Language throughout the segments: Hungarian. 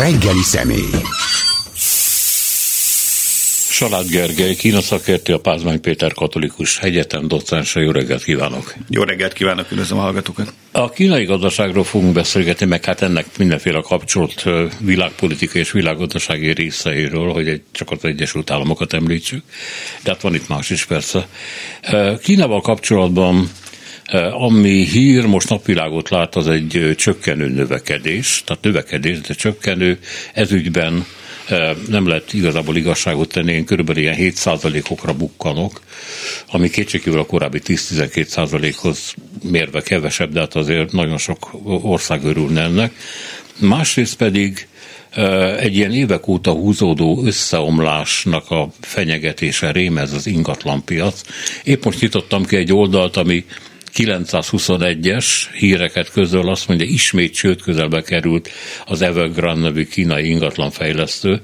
reggeli személy. Salád Gergely, Kína szakértő, a Pázmány Péter katolikus egyetem docensa. Jó reggelt kívánok! Jó reggelt kívánok, üdvözlöm a hallgatókat! A kínai gazdaságról fogunk beszélgetni, meg hát ennek mindenféle kapcsolt világpolitikai és világgazdasági részeiről, hogy egy, csak az Egyesült Államokat említsük, de hát van itt más is persze. Kínával kapcsolatban ami hír most napvilágot lát, az egy csökkenő növekedés, tehát növekedés, de csökkenő, ezügyben nem lehet igazából igazságot tenni, én körülbelül ilyen 7%-okra bukkanok, ami kétségkívül a korábbi 10-12%-hoz mérve kevesebb, de hát azért nagyon sok ország örülne ennek. Másrészt pedig egy ilyen évek óta húzódó összeomlásnak a fenyegetése rémez az ingatlanpiac. Épp most nyitottam ki egy oldalt, ami 921-es híreket közöl, azt mondja, ismét csőd közelbe került az Evergrande nevű kínai ingatlanfejlesztő,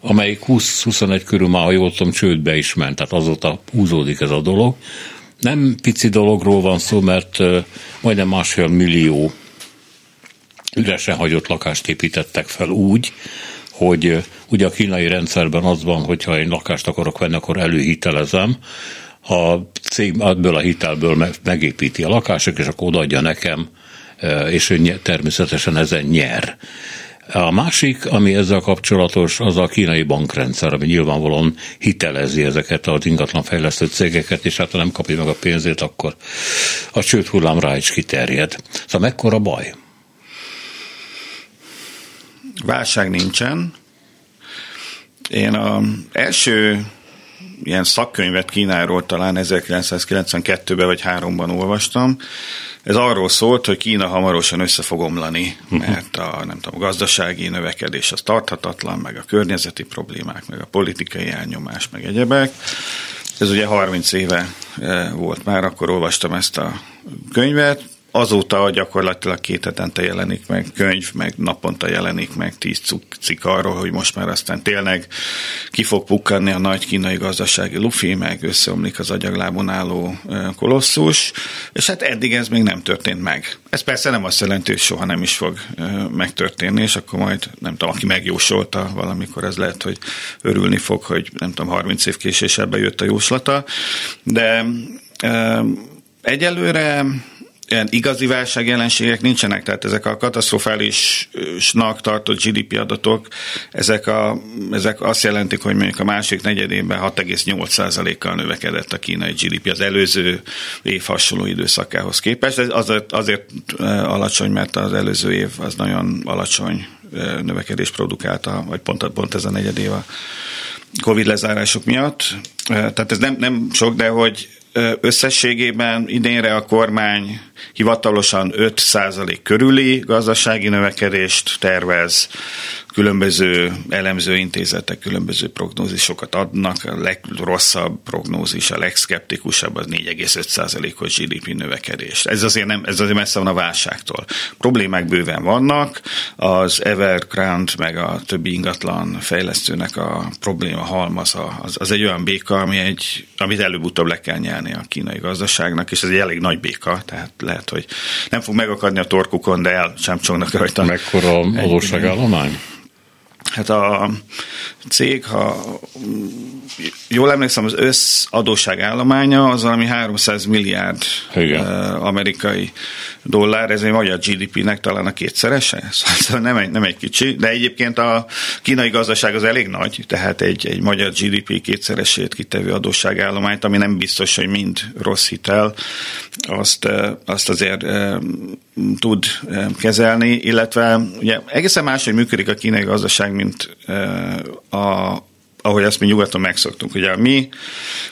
amelyik 20-21 körül már, ha jól tudom, csődbe is ment, tehát azóta húzódik ez a dolog. Nem pici dologról van szó, mert majdnem másfél millió üresen hagyott lakást építettek fel úgy, hogy ugye a kínai rendszerben az van, hogyha én lakást akarok venni, akkor előhitelezem, a cég ebből a hitelből megépíti a lakások, és akkor odaadja nekem, e, és ő természetesen ezen nyer. A másik, ami ezzel kapcsolatos, az a kínai bankrendszer, ami nyilvánvalóan hitelezi ezeket az ingatlanfejlesztő cégeket, és hát ha nem kapja meg a pénzét, akkor a csőd hullám rá is kiterjed. Szóval mekkora baj? Válság nincsen. Én az első ilyen szakkönyvet Kínáról talán 1992-ben vagy 3-ban olvastam. Ez arról szólt, hogy Kína hamarosan össze fog omlani, mert a, nem tudom, a gazdasági növekedés az tarthatatlan, meg a környezeti problémák, meg a politikai elnyomás, meg egyebek. Ez ugye 30 éve eh, volt már, akkor olvastam ezt a könyvet, azóta gyakorlatilag két hetente jelenik meg könyv, meg naponta jelenik meg tíz cikk arról, hogy most már aztán tényleg ki fog pukkanni a nagy kínai gazdasági lufi, meg összeomlik az agyaglábon álló kolosszus, és hát eddig ez még nem történt meg. Ez persze nem azt jelenti, hogy soha nem is fog megtörténni, és akkor majd, nem tudom, aki megjósolta valamikor, ez lehet, hogy örülni fog, hogy nem tudom, 30 év késésebben jött a jóslata, de egyelőre ilyen igazi válságjelenségek nincsenek, tehát ezek a katasztrofálisnak tartott GDP adatok, ezek, a, ezek azt jelentik, hogy mondjuk a másik negyedében 6,8%-kal növekedett a kínai GDP az előző év hasonló időszakához képest. Ez azért, azért alacsony, mert az előző év az nagyon alacsony növekedés produkálta, vagy pont, pont ez a negyed év a Covid lezárások miatt. Tehát ez nem, nem sok, de hogy összességében idénre a kormány hivatalosan 5% körüli gazdasági növekedést tervez, különböző elemző intézetek különböző prognózisokat adnak, a legrosszabb prognózis, a legszkeptikusabb az 4,5%-os GDP növekedés. Ez azért, nem, ez azért messze van a válságtól. Problémák bőven vannak, az Evergrande meg a többi ingatlan fejlesztőnek a probléma halmaz az, az egy olyan béka, ami egy, amit előbb-utóbb le kell nyelni a kínai gazdaságnak, és ez egy elég nagy béka, tehát lehet, hogy nem fog megakadni a torkukon, de el sem csongnak rajta. Mekkora adósságállomány? Hát a cég, ha jól emlékszem, az összadóság állománya az valami 300 milliárd Igen. amerikai dollár, ez egy magyar GDP-nek talán a kétszerese, szóval nem egy, nem egy kicsi, de egyébként a kínai gazdaság az elég nagy, tehát egy, egy magyar GDP kétszeresét kitevő adósságállományt, ami nem biztos, hogy mind rossz hitel, azt, azt azért tud kezelni, illetve ugye egészen máshogy működik a kínai gazdaság, mint a ahogy azt mi nyugaton megszoktunk. Ugye a mi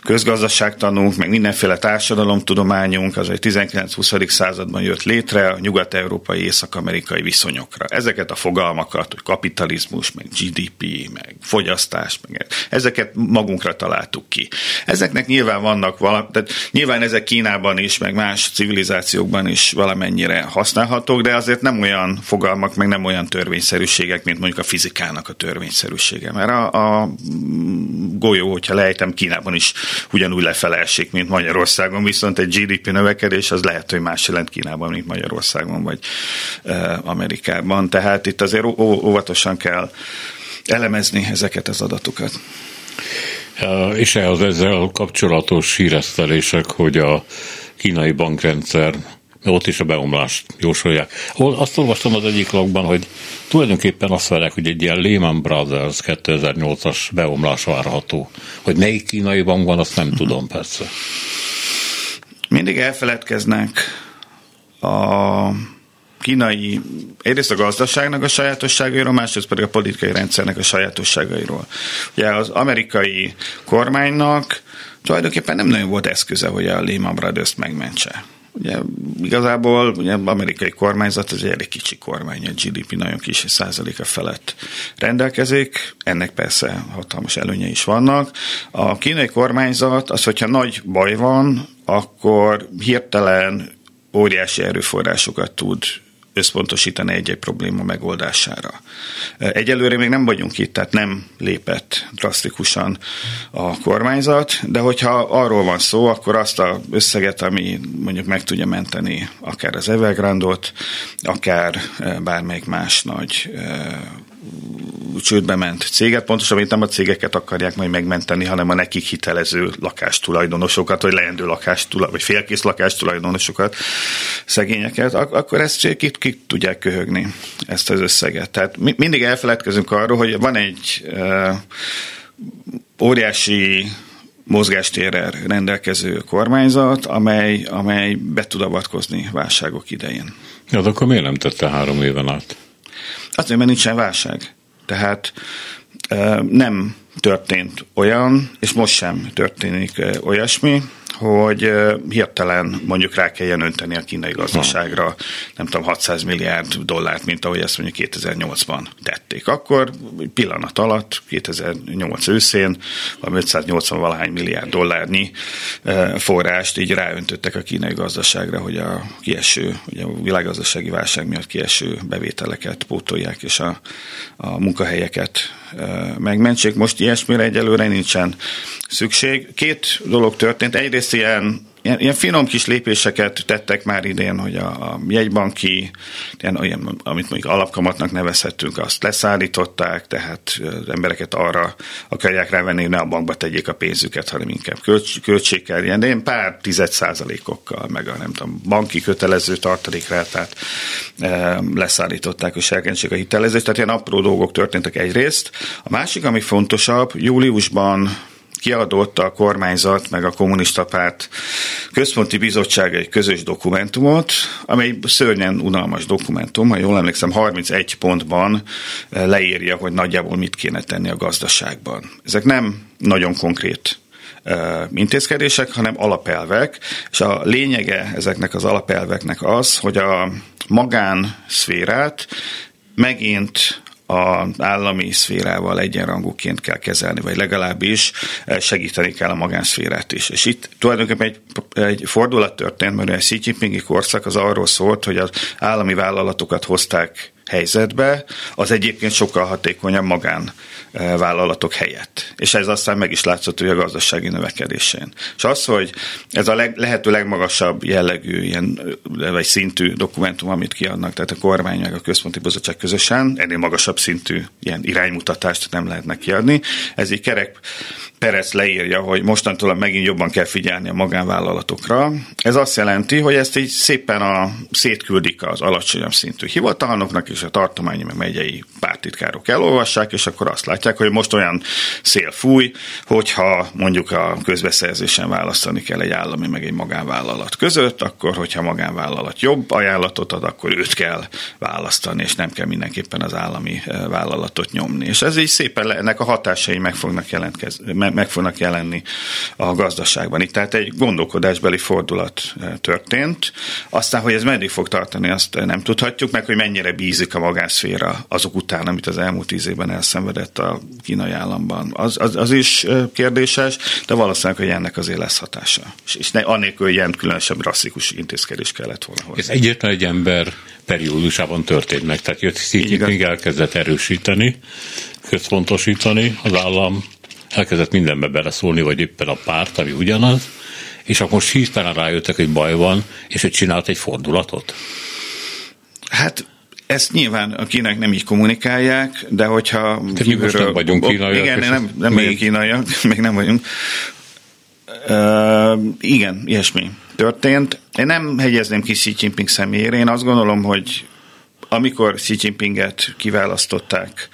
közgazdaságtanunk, meg mindenféle társadalomtudományunk az egy 19-20. században jött létre a nyugat-európai, észak-amerikai viszonyokra. Ezeket a fogalmakat, hogy kapitalizmus, meg GDP, meg fogyasztás, meg ezeket magunkra találtuk ki. Ezeknek nyilván vannak valami, tehát nyilván ezek Kínában is, meg más civilizációkban is valamennyire használhatók, de azért nem olyan fogalmak, meg nem olyan törvényszerűségek, mint mondjuk a fizikának a törvényszerűsége. Mert a, a golyó, hogyha lejtem, Kínában is ugyanúgy lefele esik, mint Magyarországon, viszont egy GDP növekedés az lehet, hogy más jelent Kínában, mint Magyarországon vagy Amerikában. Tehát itt azért óvatosan kell elemezni ezeket az adatokat. És ehhez ezzel kapcsolatos híresztelések, hogy a kínai bankrendszer ott is a beomlást jósolják. Azt olvastam az egyik logban, hogy tulajdonképpen azt várják, hogy egy ilyen Lehman Brothers 2008-as beomlás várható. Hogy melyik kínai bankban, azt nem tudom persze. Mindig elfeledkeznek a kínai, egyrészt a gazdaságnak a sajátosságairól, másrészt pedig a politikai rendszernek a sajátosságairól. Ugye az amerikai kormánynak tulajdonképpen nem nagyon volt eszköze, hogy a Lehman Brothers-t megmentse. Ugye igazából ugye amerikai kormányzat az egy elég kicsi kormány, a GDP nagyon kis százaléka felett rendelkezik, ennek persze hatalmas előnye is vannak. A kínai kormányzat az, hogyha nagy baj van, akkor hirtelen óriási erőforrásokat tud összpontosítani egy-egy probléma megoldására. Egyelőre még nem vagyunk itt, tehát nem lépett drasztikusan a kormányzat, de hogyha arról van szó, akkor azt az összeget, ami mondjuk meg tudja menteni akár az Evergrandot, akár bármelyik más nagy csődbe ment céget, pontosabban nem a cégeket akarják majd megmenteni, hanem a nekik hitelező lakástulajdonosokat, vagy leendő lakástulaj, vagy félkész lakástulajdonosokat, szegényeket, ak- akkor ezt kik, kik tudják köhögni, ezt az összeget. Tehát mi, mindig elfeledkezünk arról, hogy van egy uh, óriási mozgástérrel rendelkező kormányzat, amely, amely be tud avatkozni válságok idején. Ja, de akkor miért nem tette három éven át? Azért, mert nincsen válság. Tehát nem történt olyan, és most sem történik olyasmi, hogy hirtelen mondjuk rá kelljen önteni a kínai gazdaságra, nem tudom, 600 milliárd dollárt, mint ahogy ezt mondjuk 2008-ban tették. Akkor pillanat alatt, 2008 őszén, valami 580 valahány milliárd dollárnyi forrást így ráöntöttek a kínai gazdaságra, hogy a kieső, ugye a világgazdasági válság miatt kieső bevételeket pótolják, és a, a munkahelyeket megmentsék. Most ilyesmire egyelőre nincsen szükség. Két dolog történt. Egyrészt ilyen ilyen, ilyen finom kis lépéseket tettek már idén, hogy a, a jegybanki, ilyen, olyan, amit mondjuk alapkamatnak nevezhetünk, azt leszállították, tehát az embereket arra akarják rávenni, hogy ne a bankba tegyék a pénzüket, hanem inkább költs, költséggel, ilyen, ilyen pár tized százalékokkal, meg a nem tudom, banki kötelező tartalékrátát e, leszállították, és elkezdték a hitelezést, tehát ilyen apró dolgok történtek egyrészt. A másik, ami fontosabb, júliusban kiadott a kormányzat meg a kommunista párt központi bizottság egy közös dokumentumot, amely szörnyen unalmas dokumentum, ha jól emlékszem, 31 pontban eh, leírja, hogy nagyjából mit kéne tenni a gazdaságban. Ezek nem nagyon konkrét eh, intézkedések, hanem alapelvek, és a lényege ezeknek az alapelveknek az, hogy a magánszférát megint az állami szférával egyenrangúként kell kezelni, vagy legalábbis eh, segíteni kell a magánszférát is. És itt tulajdonképpen egy, egy fordulat történt, mert a Xi Jinpingi korszak az arról szólt, hogy az állami vállalatokat hozták helyzetbe, az egyébként sokkal hatékonyabb magánvállalatok helyett. És ez aztán meg is látszott hogy a gazdasági növekedésén. És az, hogy ez a leg, lehető legmagasabb jellegű ilyen, vagy szintű dokumentum, amit kiadnak, tehát a kormány meg a központi bizottság közösen, ennél magasabb szintű ilyen iránymutatást nem lehetnek kiadni. Ez így kerek Perez leírja, hogy mostantól megint jobban kell figyelni a magánvállalatokra. Ez azt jelenti, hogy ezt így szépen a, szétküldik az alacsonyabb szintű hivatalnoknak, és a tartományi meg megyei pártitkárok elolvassák, és akkor azt látják, hogy most olyan szél fúj, hogyha mondjuk a közbeszerzésen választani kell egy állami meg egy magánvállalat között, akkor hogyha magánvállalat jobb ajánlatot ad, akkor őt kell választani, és nem kell mindenképpen az állami eh, vállalatot nyomni. És ez így szépen ennek a hatásai meg fognak jelentkezni, meg fognak jelenni a gazdaságban. Itt tehát egy gondolkodásbeli fordulat eh, történt. Aztán, hogy ez meddig fog tartani, azt nem tudhatjuk, meg hogy mennyire bízik a magánszféra azok után, amit az elmúlt tíz évben elszenvedett a kínai államban. Az, az, az is eh, kérdéses, de valószínűleg, hogy ennek azért lesz hatása. És, és ne, annélkül, hogy ilyen különösebb rasszikus intézkedés kellett volna hozni. Ez egyetlen egy ember periódusában történt meg, tehát jött Xi elkezdett erősíteni, központosítani az állam elkezdett mindenbe beleszólni, vagy éppen a párt, ami ugyanaz, és akkor most hirtelen rájöttek, hogy baj van, és hogy csinált egy fordulatot? Hát ezt nyilván a kínák nem így kommunikálják, de hogyha de mi most nem vagyunk kínaiak. Igen, nem, nem vagyunk kínaiak, még nem vagyunk. Uh, igen, ilyesmi történt. Én nem hegyezném ki Xi Jinping személyére, én azt gondolom, hogy amikor Xi Jinpinget kiválasztották,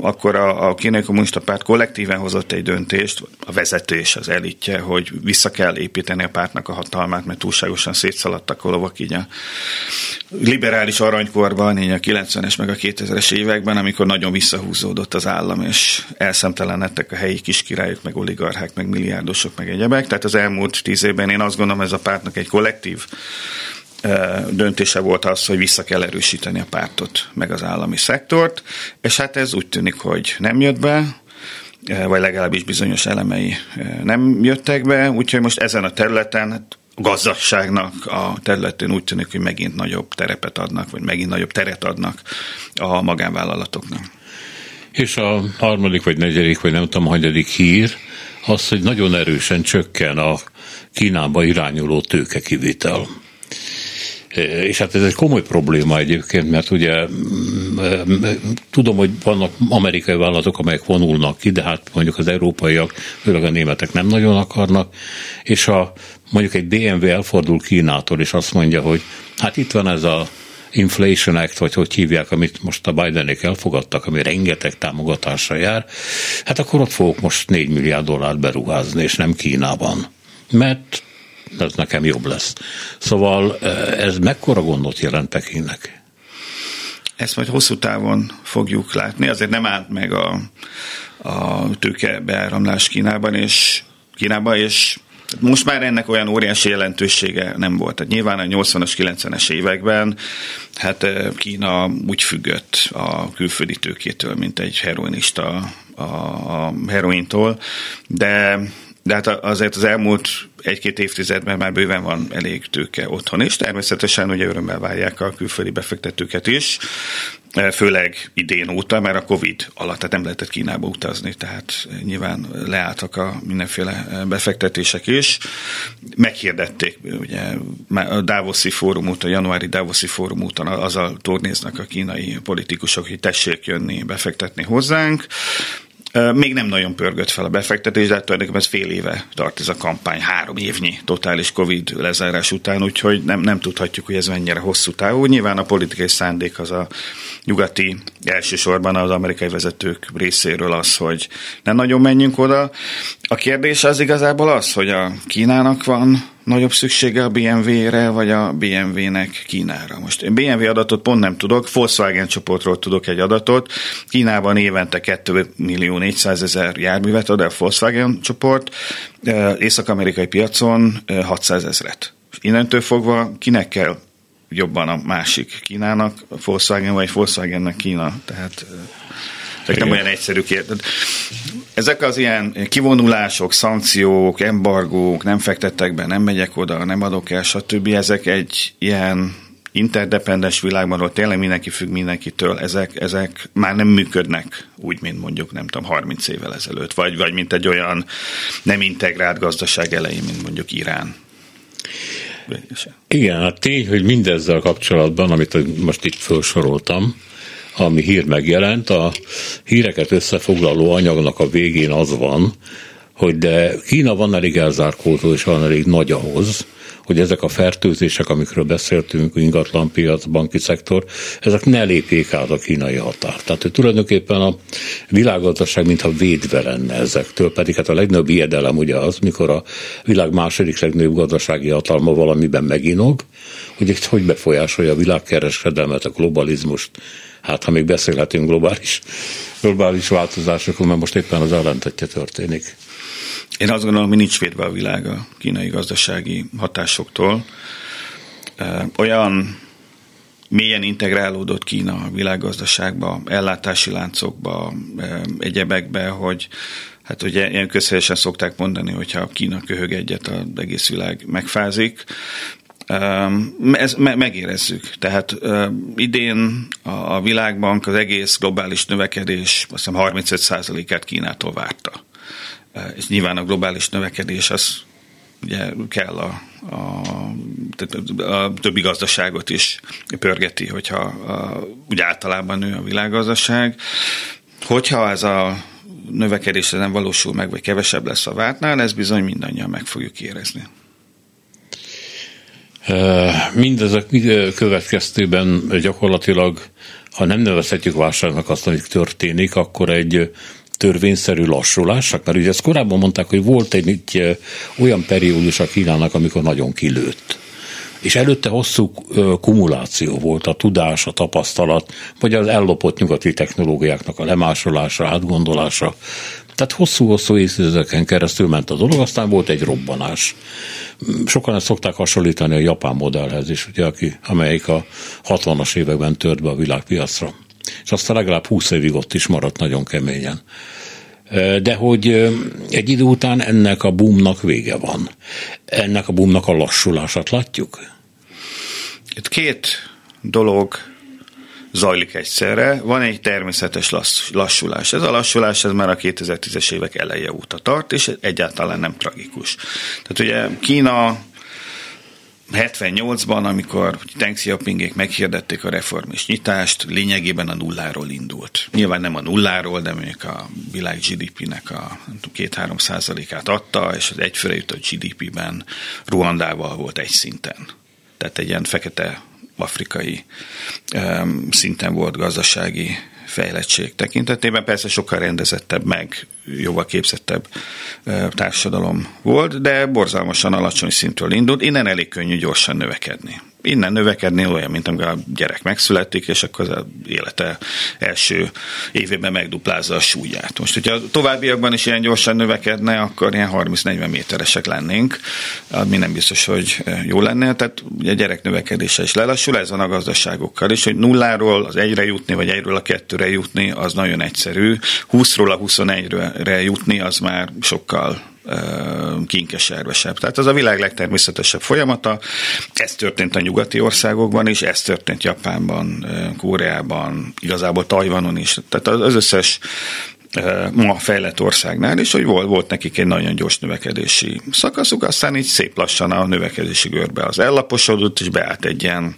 akkor a, a kínai kommunista párt kollektíven hozott egy döntést, a vezetés, az elitje, hogy vissza kell építeni a pártnak a hatalmát, mert túlságosan szétszaladtak a lovak így a liberális aranykorban, így a 90-es meg a 2000-es években, amikor nagyon visszahúzódott az állam, és elszemtelenedtek a helyi kiskirályok, meg oligarchák, meg milliárdosok, meg egyebek. Tehát az elmúlt tíz évben én azt gondolom, ez a pártnak egy kollektív döntése volt az, hogy vissza kell erősíteni a pártot, meg az állami szektort, és hát ez úgy tűnik, hogy nem jött be, vagy legalábbis bizonyos elemei nem jöttek be, úgyhogy most ezen a területen hát gazdaságnak a területén úgy tűnik, hogy megint nagyobb terepet adnak, vagy megint nagyobb teret adnak a magánvállalatoknak. És a harmadik, vagy negyedik, vagy nem tudom, hanyadik hír, az, hogy nagyon erősen csökken a Kínába irányuló tőkekivitel. És hát ez egy komoly probléma egyébként, mert ugye mm, mm, tudom, hogy vannak amerikai vállalatok, amelyek vonulnak ki, de hát mondjuk az európaiak, főleg a németek nem nagyon akarnak, és ha mondjuk egy BMW elfordul Kínától, és azt mondja, hogy hát itt van ez a Inflation Act, vagy hogy hívják, amit most a Bidenék elfogadtak, ami rengeteg támogatásra jár, hát akkor ott fogok most 4 milliárd dollárt beruházni, és nem Kínában. Mert ez nekem jobb lesz. Szóval ez mekkora gondot jelent Pekingnek? Ezt majd hosszú távon fogjuk látni, azért nem állt meg a, a tőke Kínában, és Kínában, és most már ennek olyan óriási jelentősége nem volt. Tehát nyilván a 80-as, 90-es években hát Kína úgy függött a külföldi tőkétől, mint egy heroinista a, a herointól, de de hát azért az elmúlt egy-két évtizedben már bőven van elég tőke otthon is. Természetesen ugye örömmel várják a külföldi befektetőket is, e, főleg idén óta, mert a Covid alatt tehát nem lehetett Kínába utazni, tehát nyilván leálltak a mindenféle befektetések is. Meghirdették ugye a Davoszi fórum óta, januári Davoszi fórum óta azzal tornéznak a kínai politikusok, hogy tessék jönni, befektetni hozzánk. Még nem nagyon pörgött fel a befektetés, de hát tulajdonképpen ez fél éve tart ez a kampány, három évnyi totális Covid lezárás után, úgyhogy nem, nem tudhatjuk, hogy ez mennyire hosszú távú. Nyilván a politikai szándék az a nyugati, elsősorban az amerikai vezetők részéről az, hogy nem nagyon menjünk oda. A kérdés az igazából az, hogy a Kínának van nagyobb szüksége a BMW-re, vagy a BMW-nek Kínára. Most én BMW adatot pont nem tudok, Volkswagen csoportról tudok egy adatot. Kínában évente 2 millió 400 ezer járművet ad a Volkswagen csoport, észak-amerikai piacon 600 ezret. Innentől fogva kinek kell jobban a másik Kínának, a Volkswagen vagy Volkswagennek Kína. Tehát tehát nem olyan egyszerű kérdés. Ezek az ilyen kivonulások, szankciók, embargók, nem fektettek be, nem megyek oda, nem adok el, stb. Ezek egy ilyen interdependens világban, ahol tényleg mindenki függ mindenkitől, ezek, ezek már nem működnek úgy, mint mondjuk, nem tudom, 30 évvel ezelőtt, vagy, vagy mint egy olyan nem integrált gazdaság elején, mint mondjuk Irán. Igen, a tény, hogy mindezzel kapcsolatban, amit most itt felsoroltam, ami hír megjelent, a híreket összefoglaló anyagnak a végén az van, hogy de Kína van elég elzárkózó és van elég nagy ahhoz, hogy ezek a fertőzések, amikről beszéltünk, ingatlanpiac, banki szektor, ezek ne lépjék át a kínai határt. Tehát hogy tulajdonképpen a világgazdaság mintha védve lenne ezektől, pedig hát a legnagyobb ijedelem ugye az, mikor a világ második legnagyobb gazdasági hatalma valamiben meginog, hogy hogy befolyásolja a világkereskedelmet, a globalizmust, hát ha még beszélhetünk globális, globális változásokról, mert most éppen az ellentetje történik. Én azt gondolom, hogy nincs védve a világ a kínai gazdasági hatásoktól. Olyan mélyen integrálódott Kína a világgazdaságba, ellátási láncokba, egyebekbe, hogy hát ugye ilyen közhelyesen szokták mondani, hogyha Kína köhög egyet, az egész világ megfázik. Ez megérezzük. Tehát idén a Világbank az egész globális növekedés azt hiszem 35%-át Kínától várta. És nyilván a globális növekedés az ugye kell a, a, a többi gazdaságot is pörgeti, hogyha a, úgy általában nő a világgazdaság. Hogyha ez a növekedés nem valósul meg, vagy kevesebb lesz a vártnál, ez bizony mindannyian meg fogjuk érezni. Mindezek következtében gyakorlatilag, ha nem nevezhetjük válságnak azt, amit történik, akkor egy törvényszerű lassulásnak, mert ugye ezt korábban mondták, hogy volt egy, egy olyan periódus a Kínának, amikor nagyon kilőtt. És előtte hosszú kumuláció volt a tudás, a tapasztalat, vagy az ellopott nyugati technológiáknak a lemásolása, átgondolása. Tehát hosszú-hosszú évtizedeken keresztül ment a dolog, aztán volt egy robbanás. Sokan ezt szokták hasonlítani a japán modellhez is, ugye, aki, amelyik a 60-as években tört be a világpiacra. És aztán legalább 20 évig ott is maradt nagyon keményen. De hogy egy idő után ennek a boomnak vége van. Ennek a boomnak a lassulását látjuk? Itt két dolog zajlik egyszerre. Van egy természetes lassulás. Ez a lassulás ez már a 2010-es évek eleje óta tart, és egyáltalán nem tragikus. Tehát ugye Kína 78-ban, amikor Deng Xiaopingék meghirdették a reform nyitást, lényegében a nulláról indult. Nyilván nem a nulláról, de mondjuk a világ GDP-nek a 2-3 százalékát adta, és az egyfőre jutott GDP-ben Ruandával volt egy szinten. Tehát egy ilyen fekete afrikai szinten volt gazdasági fejlettség tekintetében. Persze sokkal rendezettebb, meg jóval képzettebb társadalom volt, de borzalmasan alacsony szintről indult. Innen elég könnyű gyorsan növekedni innen növekedni olyan, mint amikor a gyerek megszületik, és akkor az élete első évében megduplázza a súlyát. Most, hogyha továbbiakban is ilyen gyorsan növekedne, akkor ilyen 30-40 méteresek lennénk, ami nem biztos, hogy jó lenne. Tehát ugye a gyerek növekedése is lelassul, ez van a gazdaságokkal is, hogy nulláról az egyre jutni, vagy egyről a kettőre jutni, az nagyon egyszerű. 20-ról a 21-re jutni, az már sokkal kinkeservesebb. Tehát ez a világ legtermészetesebb folyamata. Ez történt a nyugati országokban is, ez történt Japánban, Koreában, igazából Tajvanon is. Tehát az összes ma fejlett országnál is, hogy volt, volt nekik egy nagyon gyors növekedési szakaszuk, aztán így szép lassan a növekedési görbe az ellaposodott, és beállt egy ilyen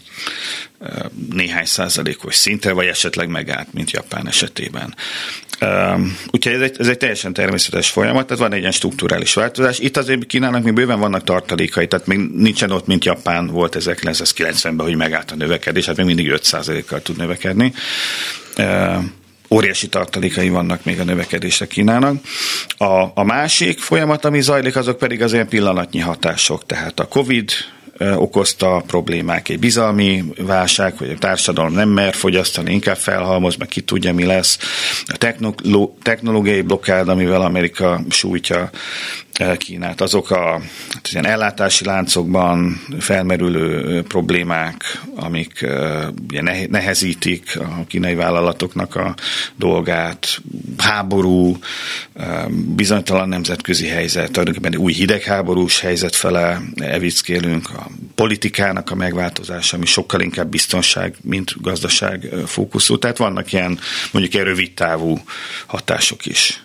néhány százalékos szintre, vagy esetleg megállt, mint Japán esetében. Úgyhogy ez egy, ez egy teljesen természetes folyamat, tehát van egy ilyen strukturális változás. Itt azért Kínának még bőven vannak tartalékai, tehát még nincsen ott, mint Japán volt 1990-ben, hogy megállt a növekedés, hát még mindig 5%-kal tud növekedni óriási tartalékai vannak még a növekedésre Kínának. A, a másik folyamat, ami zajlik, azok pedig az ilyen pillanatnyi hatások, tehát a COVID okozta problémák, egy bizalmi válság, hogy a társadalom nem mer fogyasztani, inkább felhalmoz, meg ki tudja, mi lesz. A technológiai blokkád, amivel Amerika sújtja Kínát, azok a hát, ilyen ellátási láncokban felmerülő problémák, amik ugye nehezítik a kínai vállalatoknak a dolgát, háború, bizonytalan nemzetközi helyzet, tulajdonképpen új hidegháborús helyzet fele evickélünk, a politikának a megváltozása, ami sokkal inkább biztonság, mint gazdaság fókuszú. Tehát vannak ilyen mondjuk ilyen rövid távú hatások is.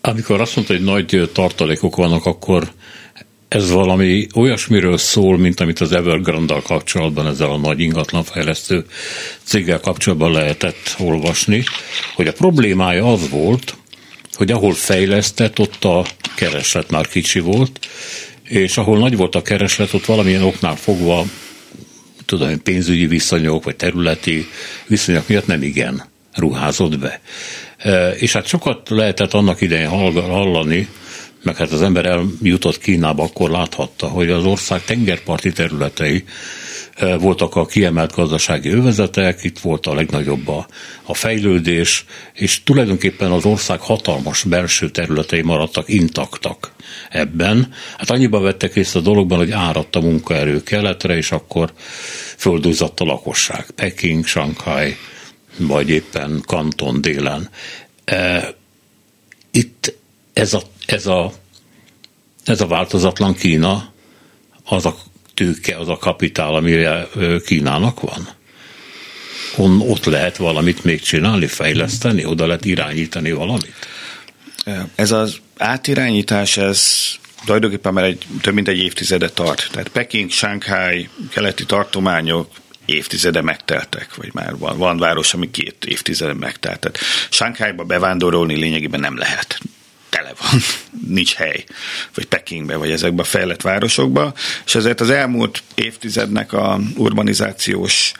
Amikor azt mondta, hogy nagy tartalékok vannak, akkor ez valami olyasmiről szól, mint amit az evergrande kapcsolatban, ezzel a nagy ingatlanfejlesztő céggel kapcsolatban lehetett olvasni, hogy a problémája az volt, hogy ahol fejlesztett, ott a kereslet már kicsi volt, és ahol nagy volt a kereslet, ott valamilyen oknál fogva, tudom, pénzügyi viszonyok, vagy területi viszonyok miatt nem igen ruházott be. És hát sokat lehetett annak idején hallani, meg hát az ember eljutott Kínába, akkor láthatta, hogy az ország tengerparti területei voltak a kiemelt gazdasági övezetek, itt volt a legnagyobb a, a fejlődés, és tulajdonképpen az ország hatalmas belső területei maradtak intaktak ebben. Hát annyiban vettek részt a dologban, hogy áradt a munkaerő keletre, és akkor földúzott a lakosság. Peking, Shanghai, vagy éppen Kanton délen. Itt ez a, ez a Ez a változatlan Kína, az a tőke, az a kapitál, amire Kínának van? On, ott lehet valamit még csinálni, fejleszteni, oda lehet irányítani valamit? Ez az átirányítás, ez tulajdonképpen már egy, több mint egy évtizede tart. Tehát Peking, Shanghai, keleti tartományok évtizede megteltek, vagy már van, van város, ami két évtizede megtelt. Tehát Shanghaiba bevándorolni lényegében nem lehet tele van, nincs hely, vagy Pekingbe, vagy ezekbe a fejlett városokba, és ezért az elmúlt évtizednek a urbanizációs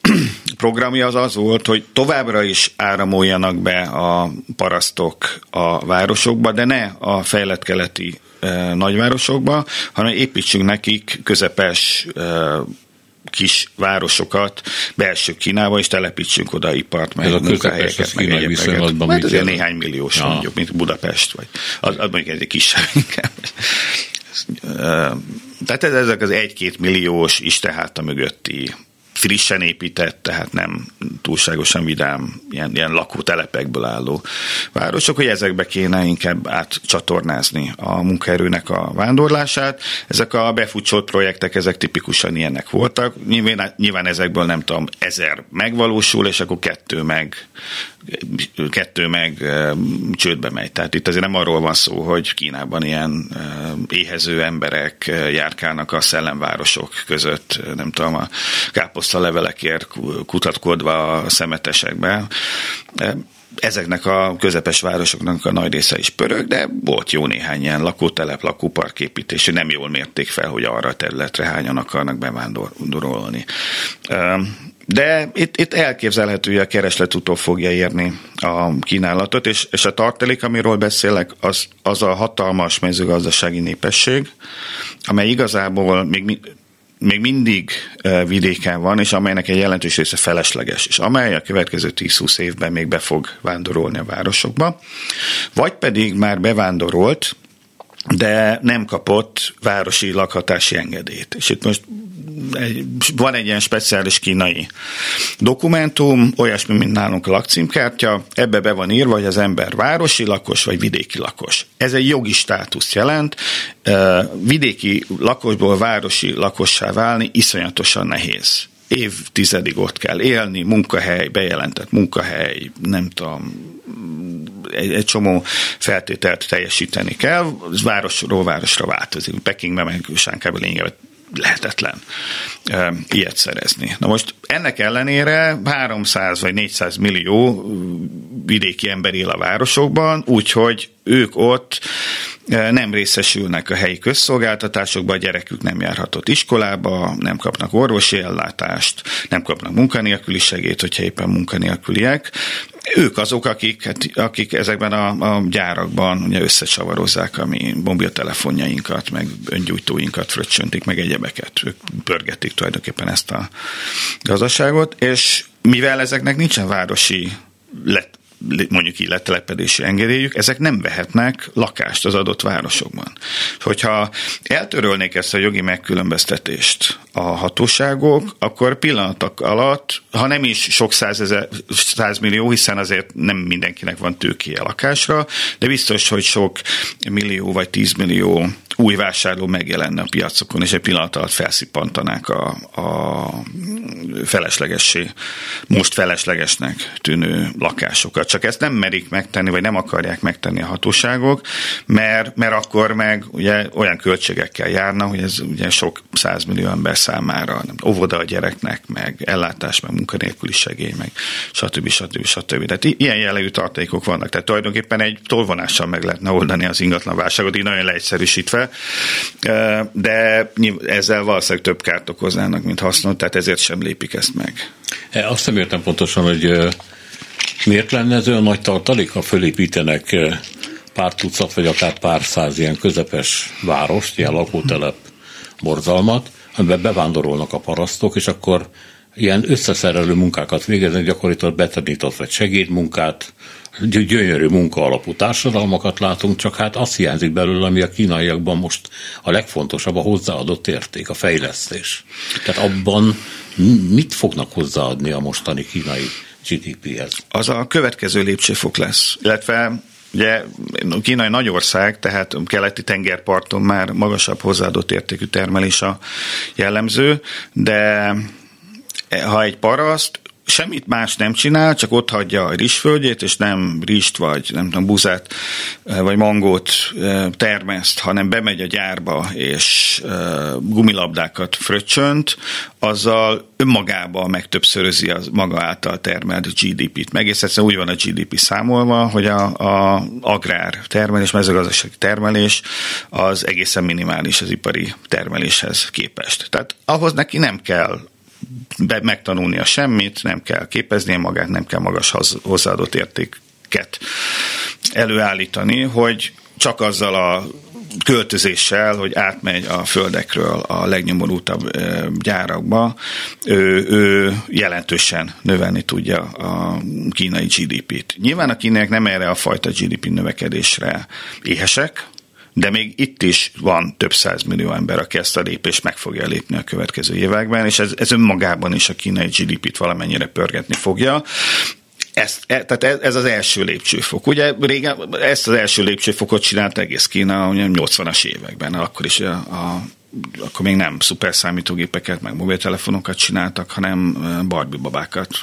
programja az az volt, hogy továbbra is áramoljanak be a parasztok a városokba, de ne a fejlett keleti e, nagyvárosokba, hanem építsünk nekik közepes e, kis városokat belső Kínába, és telepítsünk oda ipart, meg munkahelyeket, meg egyébként. Mert azért néhány milliós ja. mondjuk, mint Budapest, vagy az, az mondjuk egy kisebb inkább. Tehát ezek az egy-két milliós isteháta mögötti frissen épített, tehát nem túlságosan vidám, ilyen, ilyen lakótelepekből álló városok, hogy ezekbe kéne inkább átcsatornázni a munkaerőnek a vándorlását. Ezek a befutcsolt projektek, ezek tipikusan ilyenek voltak. Nyilván, nyilván ezekből nem tudom, ezer megvalósul, és akkor kettő meg kettő meg csődbe megy. Tehát itt azért nem arról van szó, hogy Kínában ilyen éhező emberek járkálnak a szellemvárosok között, nem tudom, a káposzta levelekért kutatkodva a szemetesekbe ezeknek a közepes városoknak a nagy része is pörög, de volt jó néhány ilyen lakótelep, lakóparképítés, nem jól mérték fel, hogy arra a területre hányan akarnak bevándorolni. De itt, itt elképzelhető, hogy a kereslet utól fogja érni a kínálatot, és, és a tartalék, amiről beszélek, az, az a hatalmas mezőgazdasági népesség, amely igazából még még mindig vidéken van, és amelynek egy jelentős része felesleges, és amely a következő 10-20 évben még be fog vándorolni a városokba, vagy pedig már bevándorolt, de nem kapott városi lakhatási engedélyt. És itt most egy, van egy ilyen speciális kínai dokumentum, olyasmi, mint nálunk a lakcímkártya, ebbe be van írva, hogy az ember városi lakos vagy vidéki lakos. Ez egy jogi státuszt jelent, vidéki lakosból városi lakossá válni iszonyatosan nehéz évtizedig ott kell élni, munkahely, bejelentett munkahely, nem tudom, egy, egy csomó feltételt teljesíteni kell, ez városról városra változik. Pekingben meg Sánkában lényegében lehetetlen ilyet szerezni. Na most ennek ellenére 300 vagy 400 millió vidéki ember él a városokban, úgyhogy ők ott nem részesülnek a helyi közszolgáltatásokba, a gyerekük nem járhatott iskolába, nem kapnak orvosi ellátást, nem kapnak munkanélküli segét, hogyha éppen munkanélküliek, ők azok, akik, hát, akik ezekben a, a gyárakban ugye összecsavarozzák a mi mobiltelefonjainkat, meg öngyújtóinkat fröccsöntik, meg egyebeket. Ők pörgetik tulajdonképpen ezt a gazdaságot, és mivel ezeknek nincsen városi lett mondjuk így letelepedési engedélyük, ezek nem vehetnek lakást az adott városokban. Hogyha eltörölnék ezt a jogi megkülönböztetést a hatóságok, akkor pillanatok alatt, ha nem is sok százezer, százmillió, hiszen azért nem mindenkinek van tőkéje lakásra, de biztos, hogy sok millió vagy tízmillió új vásárló megjelenne a piacokon, és egy pillanat alatt felszippantanák a, a feleslegessé, most feleslegesnek tűnő lakásokat. Csak ezt nem merik megtenni, vagy nem akarják megtenni a hatóságok, mert, mert akkor meg ugye olyan költségekkel járna, hogy ez ugye sok százmillió ember számára nem, óvoda a gyereknek, meg ellátás, meg munkanélküli segély, meg stb. stb. stb. Tehát ilyen jellegű tartalékok vannak. Tehát tulajdonképpen egy tolvonással meg lehetne oldani az ingatlan válságot, így nagyon leegyszerűsítve, de ezzel valószínűleg több kárt okoznának, mint hasznot, tehát ezért sem lépik ezt meg. E, azt nem értem pontosan, hogy miért lenne ez olyan nagy tartalék, ha fölépítenek pár tucat, vagy akár pár száz ilyen közepes várost, ilyen lakótelep borzalmat, amiben bevándorolnak a parasztok, és akkor ilyen összeszerelő munkákat végeznek, gyakorlatilag betanított vagy segédmunkát, gyönyörű munka alapú társadalmakat látunk, csak hát azt hiányzik belőle, ami a kínaiakban most a legfontosabb, a hozzáadott érték, a fejlesztés. Tehát abban mit fognak hozzáadni a mostani kínai GDP-hez? Az a következő lépcsőfok lesz, illetve Ugye Kína egy nagy ország, tehát keleti tengerparton már magasabb hozzáadott értékű termelés a jellemző, de ha egy paraszt semmit más nem csinál, csak ott hagyja a rizsföldjét, és nem rizst, vagy nem tudom, buzát, vagy mangót termeszt, hanem bemegy a gyárba, és gumilabdákat fröccsönt, azzal önmagában megtöbbszörözi az maga által termelt GDP-t. Meg egyszerűen úgy van a GDP számolva, hogy a, a agrár termelés, mezőgazdasági termelés az egészen minimális az ipari termeléshez képest. Tehát ahhoz neki nem kell be, megtanulnia semmit, nem kell képeznie magát, nem kell magas hozzáadott értéket előállítani, hogy csak azzal a költözéssel, hogy átmegy a földekről a legnyomorultabb gyárakba, ő, ő jelentősen növelni tudja a kínai GDP-t. Nyilván a kínaiak nem erre a fajta GDP növekedésre éhesek, de még itt is van több millió ember, aki ezt a lépést meg fogja lépni a következő években, és ez, ez önmagában is a kínai GDP-t valamennyire pörgetni fogja. Ez, e, tehát ez az első lépcsőfok. Ugye régen ezt az első lépcsőfokot csinált egész Kína ugye 80-as években, akkor is a, a akkor még nem szuper számítógépeket, meg mobiltelefonokat csináltak, hanem Barbie babákat,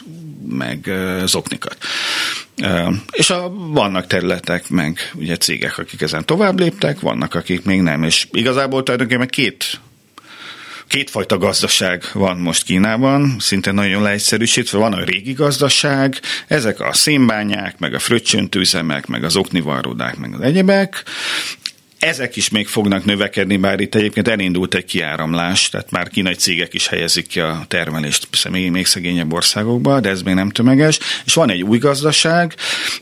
meg zoknikat. És a, vannak területek, meg ugye cégek, akik ezen tovább léptek, vannak, akik még nem. És igazából tulajdonképpen két kétfajta gazdaság van most Kínában, szinte nagyon leegyszerűsítve. Van a régi gazdaság, ezek a szénbányák, meg a fröccsöntőzemek, meg az oknivarrodák, meg az egyebek, ezek is még fognak növekedni, bár itt egyébként elindult egy kiáramlás, tehát már kínai cégek is helyezik ki a termelést még, még szegényebb országokba, de ez még nem tömeges. És van egy új gazdaság,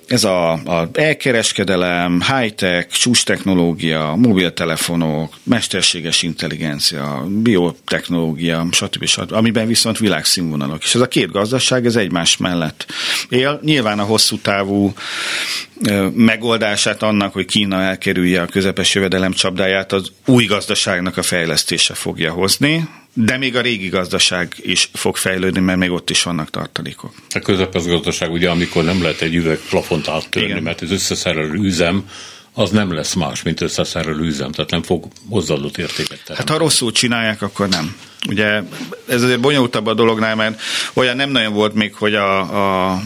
ez a, a elkereskedelem, high-tech, csúcs technológia, mobiltelefonok, mesterséges intelligencia, biotechnológia, stb. stb. amiben viszont világszínvonalok. És ez a két gazdaság, ez egymás mellett él. Nyilván a hosszú távú megoldását annak, hogy Kína elkerülje a közepes jövedelem csapdáját, az új gazdaságnak a fejlesztése fogja hozni, de még a régi gazdaság is fog fejlődni, mert még ott is vannak tartalékok. A közepes gazdaság ugye, amikor nem lehet egy üveg plafont áttörni, Igen. mert az összeszerelő üzem az nem lesz más, mint összeszerelő üzem, tehát nem fog hozzáadott értéket teremteni. Hát ha rosszul csinálják, akkor nem. Ugye ez azért bonyolultabb a dolognál, mert olyan nem nagyon volt még, hogy a, a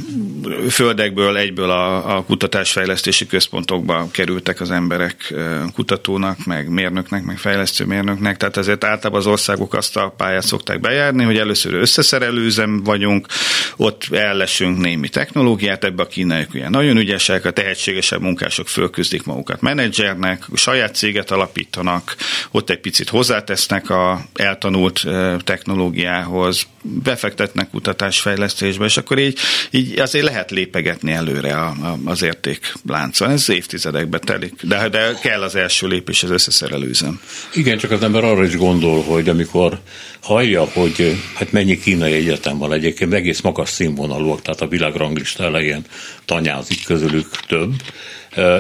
földekből egyből a, a kutatásfejlesztési központokba kerültek az emberek kutatónak, meg mérnöknek, meg fejlesztő mérnöknek, tehát ezért általában az országok azt a pályát szokták bejárni, hogy először összeszerelőzem vagyunk, ott ellesünk némi technológiát, ebbe a kínaiak ugye nagyon ügyesek, a tehetségesebb munkások fölküzdik magukat menedzsernek, saját céget alapítanak, ott egy picit hozzátesznek a eltanult technológiához, befektetnek kutatásfejlesztésbe, és akkor így, így azért lehet lépegetni előre a, a, az értékláncon. Ez évtizedekbe telik, de, de kell az első lépés az összeszerelőzem. Igen, csak az ember arra is gondol, hogy amikor hallja, hogy hát mennyi kínai egyetem van egyébként, egész magas színvonalúak, tehát a világranglista elején tanyázik közülük több,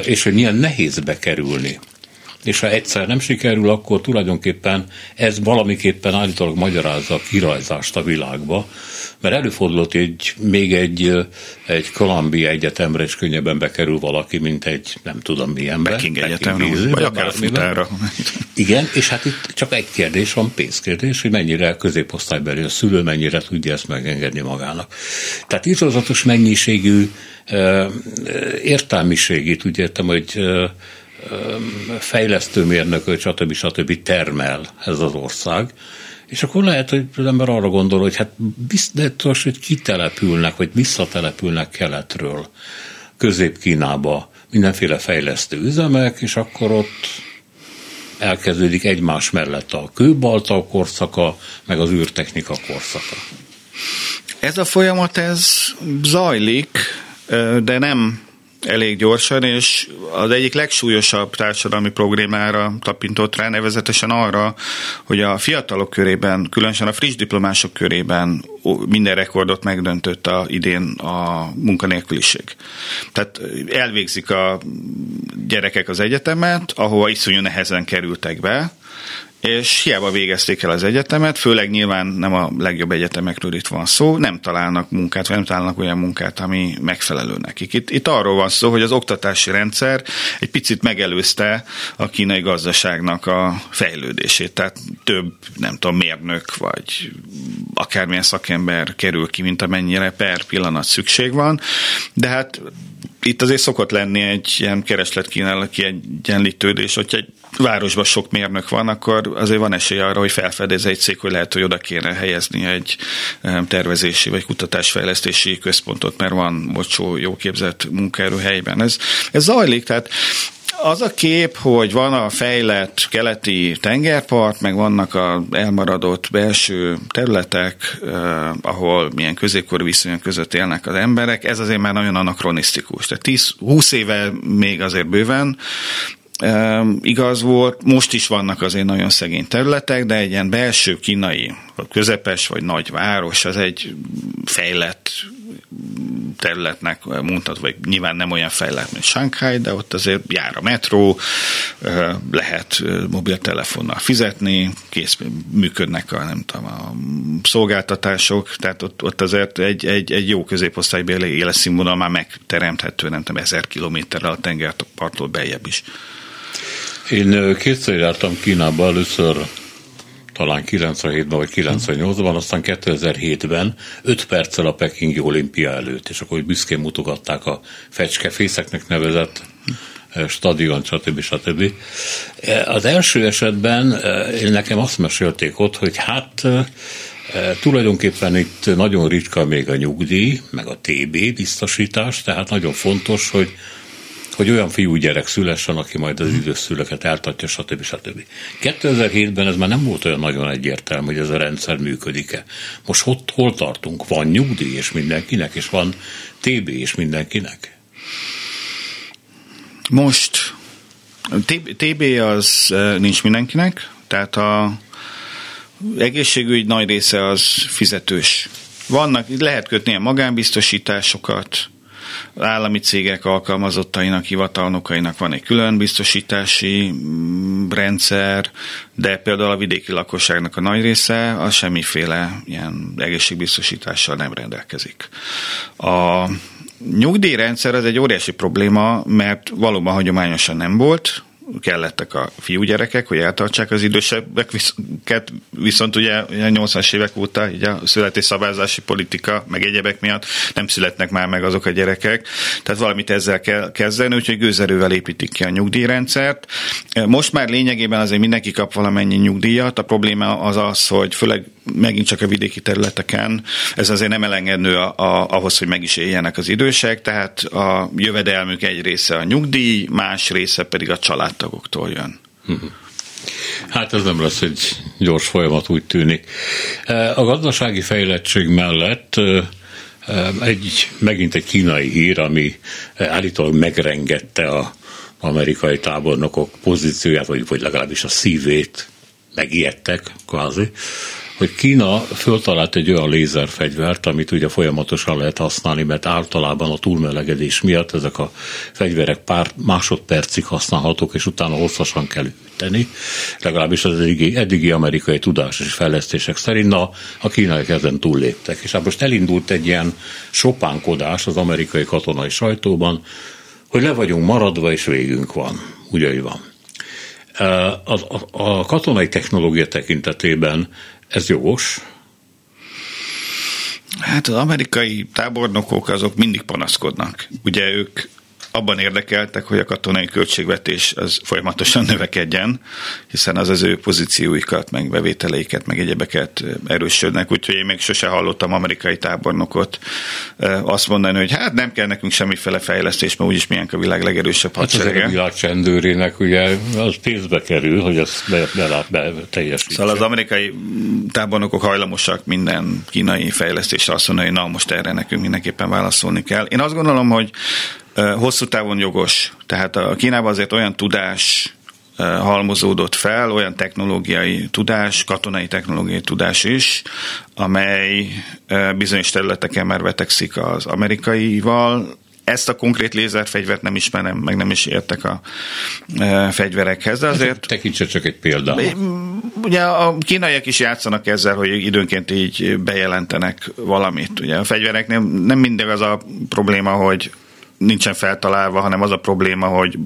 és hogy milyen nehéz bekerülni és ha egyszer nem sikerül, akkor tulajdonképpen ez valamiképpen állítólag magyarázza a kirajzást a világba, mert előfordulott egy, még egy, egy Columbia Egyetemre is könnyebben bekerül valaki, mint egy nem tudom milyen Peking Egyetemre, vagy akár futára. Igen, és hát itt csak egy kérdés van, pénzkérdés, hogy mennyire középosztálybeli a szülő, mennyire tudja ezt megengedni magának. Tehát írtozatos mennyiségű értelmiségét, úgy értem, hogy fejlesztőmérnököt, stb. stb. termel ez az ország, és akkor lehet, hogy az ember arra gondol, hogy hát biztos, hogy kitelepülnek, vagy visszatelepülnek keletről Közép-Kínába mindenféle fejlesztő üzemek, és akkor ott elkezdődik egymás mellett a kőbalta korszaka, meg az űrtechnika korszaka. Ez a folyamat, ez zajlik, de nem elég gyorsan, és az egyik legsúlyosabb társadalmi problémára tapintott rá, nevezetesen arra, hogy a fiatalok körében, különösen a friss diplomások körében minden rekordot megdöntött a, idén a munkanélküliség. Tehát elvégzik a gyerekek az egyetemet, ahova iszonyú nehezen kerültek be, és hiába végezték el az egyetemet, főleg nyilván nem a legjobb egyetemekről itt van szó, nem találnak munkát, vagy nem találnak olyan munkát, ami megfelelő nekik. Itt, itt arról van szó, hogy az oktatási rendszer egy picit megelőzte a kínai gazdaságnak a fejlődését, tehát több, nem tudom, mérnök, vagy akármilyen szakember kerül ki, mint amennyire per pillanat szükség van, de hát itt azért szokott lenni egy ilyen kereslet-kínálat kiegyenlítődés, hogyha egy városban sok mérnök van, akkor azért van esély arra, hogy felfedez egy cég, hogy lehet, hogy oda kéne helyezni egy tervezési vagy kutatásfejlesztési központot, mert van bocsó, jó képzett munkaerő helyben. Ez, ez zajlik, tehát az a kép, hogy van a fejlett keleti tengerpart, meg vannak a elmaradott belső területek, eh, ahol milyen középkori viszonyok között élnek az emberek, ez azért már nagyon anakronisztikus. Tehát 10-20 éve még azért bőven igaz volt, most is vannak azért nagyon szegény területek, de egy ilyen belső kínai, közepes vagy nagy város, az egy fejlett területnek mondható, vagy nyilván nem olyan fejlett, mint Shanghai, de ott azért jár a metró, lehet mobiltelefonnal fizetni, kész működnek a, nem tudom, a szolgáltatások, tehát ott, ott azért egy, egy, egy jó középosztálybéli életszínvonal már megteremthető, nem tudom, ezer kilométerrel a tengerparttól beljebb is. Én kétszer jártam Kínába, először talán 97-ben vagy 98-ban, aztán 2007-ben 5 perccel a Pekingi olimpia előtt, és akkor büszkén mutogatták a fecskefészeknek nevezett stadion, stb. stb. Az első esetben nekem azt mesélték ott, hogy hát Tulajdonképpen itt nagyon ritka még a nyugdíj, meg a TB biztosítás, tehát nagyon fontos, hogy hogy olyan fiúgyerek szülessen, aki majd az időszüleket eltartja, stb. stb. 2007-ben ez már nem volt olyan nagyon egyértelmű, hogy ez a rendszer működik-e. Most hol, hol tartunk? Van nyugdíj és mindenkinek, és van TB és mindenkinek? Most TB az nincs mindenkinek, tehát a egészségügy nagy része az fizetős. Vannak, lehet kötni a magánbiztosításokat, állami cégek alkalmazottainak, hivatalnokainak van egy külön biztosítási mm, rendszer, de például a vidéki lakosságnak a nagy része az semmiféle ilyen egészségbiztosítással nem rendelkezik. A nyugdíjrendszer az egy óriási probléma, mert valóban hagyományosan nem volt, kellettek a fiúgyerekek, hogy eltartsák az idősebbeket, viszont ugye a 80-as évek óta így a születésszabályzási politika, meg egyebek miatt nem születnek már meg azok a gyerekek, tehát valamit ezzel kell kezdeni, úgyhogy gőzerővel építik ki a nyugdíjrendszert. Most már lényegében azért mindenki kap valamennyi nyugdíjat, a probléma az az, hogy főleg megint csak a vidéki területeken ez azért nem elengedő a, a, ahhoz, hogy meg is éljenek az idősek, tehát a jövedelmük egy része a nyugdíj, más része pedig a családtagoktól jön. Hát ez nem lesz egy gyors folyamat, úgy tűnik. E, a gazdasági fejlettség mellett e, e, egy, megint egy kínai hír, ami állítólag megrengette a amerikai tábornokok pozícióját, vagy, vagy legalábbis a szívét, megijedtek, kvázi hogy Kína föltalált egy olyan lézerfegyvert, amit ugye folyamatosan lehet használni, mert általában a túlmelegedés miatt ezek a fegyverek pár másodpercig használhatók, és utána hosszasan kell üteni. Legalábbis az eddigi, eddigi amerikai tudás és fejlesztések szerint, na, a kínaiak ezen túlléptek. És hát most elindult egy ilyen sopánkodás az amerikai katonai sajtóban, hogy le vagyunk maradva, és végünk van. Úgy, hogy van. A, a, a katonai technológia tekintetében ez jogos? Hát az amerikai tábornokok azok mindig panaszkodnak. Ugye ők abban érdekeltek, hogy a katonai költségvetés az folyamatosan növekedjen, hiszen az az ő pozícióikat, meg bevételeiket, meg egyebeket erősödnek, úgyhogy én még sose hallottam amerikai tábornokot azt mondani, hogy hát nem kell nekünk semmiféle fejlesztés, mert úgyis milyen a világ legerősebb hadserege. Hát az a világ csendőrének ugye az pénzbe kerül, hogy ezt be, be, be teljesítse. Szóval az amerikai tábornokok hajlamosak minden kínai fejlesztésre azt mondani, hogy na most erre nekünk mindenképpen válaszolni kell. Én azt gondolom, hogy hosszú távon jogos. Tehát a Kínában azért olyan tudás halmozódott fel, olyan technológiai tudás, katonai technológiai tudás is, amely bizonyos területeken már vetekszik az amerikaival, ezt a konkrét lézerfegyvert nem ismerem, meg nem is értek a fegyverekhez, de azért... Tekintse csak egy példát. Ugye a kínaiak is játszanak ezzel, hogy időnként így bejelentenek valamit. Ugye a fegyverek nem, nem mindig az a probléma, hogy nincsen feltalálva, hanem az a probléma, hogy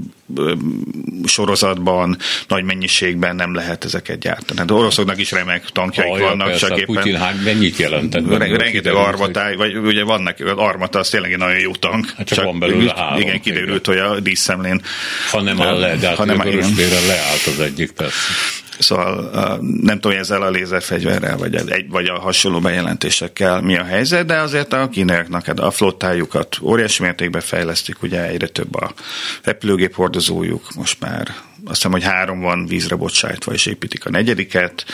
sorozatban, nagy mennyiségben nem lehet ezeket gyártani. Hát oroszoknak is remek tankjaik Ajja, vannak, persze, csak éppen... Putin hány, mennyit jelentett? Rengeteg armatáj, vagy ugye vannak, az armata az tényleg egy nagyon jó tank. Hát csak, csak van belőle három. Igen, kiderült, hogy a díszszemlén... Ha nem a le, de hát ha nem a leállt az egyik, persze. Szóval nem tudom, ezzel a lézerfegyverrel, vagy, egy, vagy a hasonló bejelentésekkel mi a helyzet, de azért a kínaiaknak a flottájukat óriási mértékben fejlesztik, ugye egyre több a repülőgép hordozójuk, most már azt hiszem, hogy három van vízre bocsájtva, és építik a negyediket,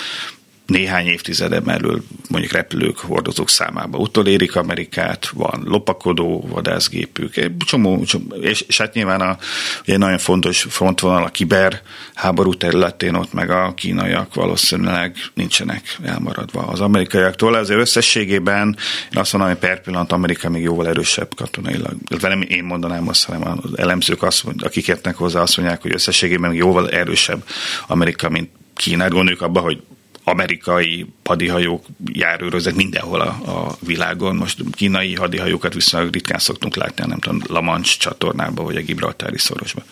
néhány évtizede belül mondjuk repülők, hordozók számába utolérik Amerikát, van lopakodó vadászgépük, egy csomó, csomó és, és hát nyilván a, ugye nagyon fontos frontvonal a kiber háború területén ott meg a kínaiak valószínűleg nincsenek elmaradva az amerikaiaktól. Ezért összességében én azt mondom, hogy per pillanat Amerika még jóval erősebb katonailag. Nem én mondanám azt, hanem az elemzők, azt, akik értnek hozzá, azt mondják, hogy összességében jóval erősebb Amerika, mint Kínát. Gondoljuk abba, hogy amerikai hadihajók járőröznek mindenhol a, a világon. Most kínai hadihajókat viszonylag ritkán szoktunk látni, nem tudom, La Manche csatornába, vagy a Gibraltári szorosba.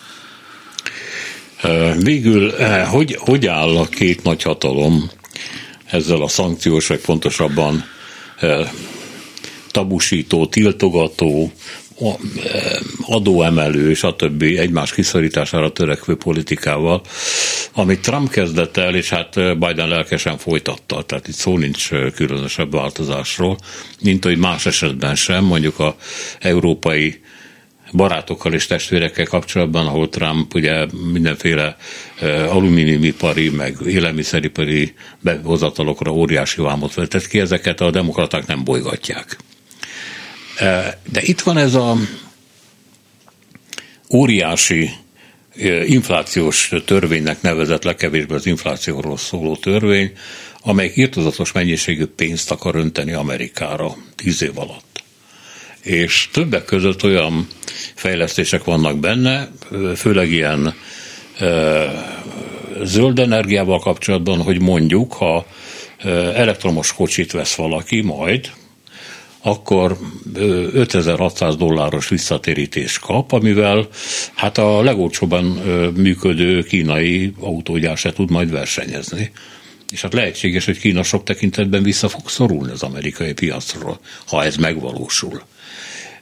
Végül, hogy, hogy áll a két nagy hatalom ezzel a szankciós, vagy pontosabban tabusító, tiltogató, adóemelő, és a többi egymás kiszorítására törekvő politikával, amit Trump kezdett el, és hát Biden lelkesen folytatta, tehát itt szó nincs különösebb változásról, mint hogy más esetben sem, mondjuk a európai barátokkal és testvérekkel kapcsolatban, ahol Trump ugye mindenféle alumíniumipari, meg élelmiszeripari behozatalokra óriási vámot vetett ki, ezeket a demokraták nem bolygatják. De itt van ez a óriási inflációs törvénynek nevezett legkevésbé az inflációról szóló törvény, amely írtozatos mennyiségű pénzt akar önteni Amerikára tíz év alatt. És többek között olyan fejlesztések vannak benne, főleg ilyen zöld energiával kapcsolatban, hogy mondjuk, ha elektromos kocsit vesz valaki majd, akkor 5600 dolláros visszatérítés kap, amivel hát a legolcsóbban működő kínai autógyár se tud majd versenyezni. És hát lehetséges, hogy Kína sok tekintetben vissza fog szorulni az amerikai piacról, ha ez megvalósul.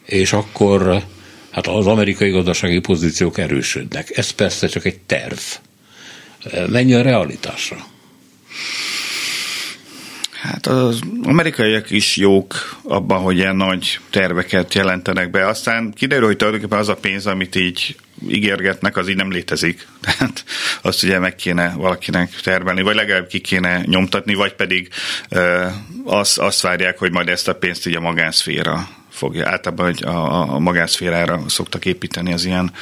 És akkor hát az amerikai gazdasági pozíciók erősödnek. Ez persze csak egy terv. Mennyi a realitásra? Hát az amerikaiak is jók abban, hogy ilyen nagy terveket jelentenek be. Aztán kiderül, hogy tulajdonképpen az a pénz, amit így ígérgetnek, az így nem létezik. Tehát azt ugye meg kéne valakinek termelni, vagy legalább ki kéne nyomtatni, vagy pedig ö, azt, azt várják, hogy majd ezt a pénzt így a magánszféra fogja. Általában hogy a, a magánszférára szoktak építeni az ilyen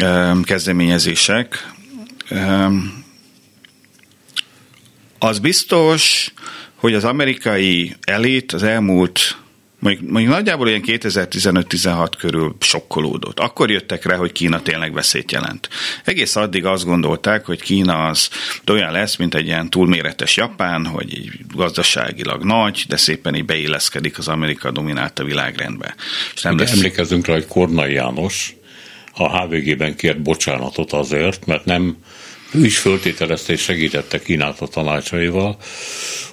ö, kezdeményezések. Ö, az biztos, hogy az amerikai elit az elmúlt mondjuk, mondjuk nagyjából ilyen 2015-16 körül sokkolódott. Akkor jöttek rá, hogy Kína tényleg veszélyt jelent. Egész addig azt gondolták, hogy Kína az olyan lesz, mint egy ilyen túlméretes Japán, hogy így gazdaságilag nagy, de szépen így beilleszkedik az Amerika dominálta világrendbe. És nem lesz... Emlékezzünk rá, hogy Kornai János a HVG-ben kért bocsánatot azért, mert nem ő is föltételezte és segítette Kínát a tanácsaival,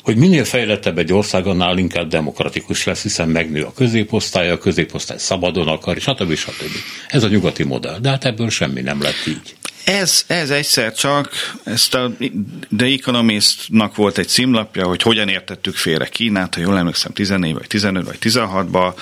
hogy minél fejlettebb egy ország, annál inkább demokratikus lesz, hiszen megnő a középosztály, a középosztály szabadon akar, és stb. stb. Ez a nyugati modell, de hát ebből semmi nem lett így. Ez, ez egyszer csak, ezt a The Economist-nak volt egy címlapja, hogy hogyan értettük félre Kínát, ha jól emlékszem, 14 vagy 15 vagy 16-ba.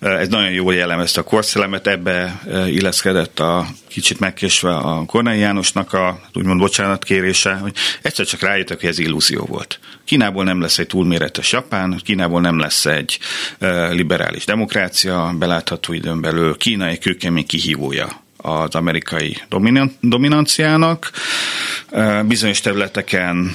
Ez nagyon jól jellemezte a korszelemet, ebbe illeszkedett a kicsit megkésve a Kornai Jánosnak a úgymond bocsánatkérése, hogy egyszer csak rájöttek, hogy ez illúzió volt. Kínából nem lesz egy túlméretes Japán, Kínából nem lesz egy liberális demokrácia, belátható időn belül Kína egy kőkemény kihívója az amerikai dominanciának. Bizonyos területeken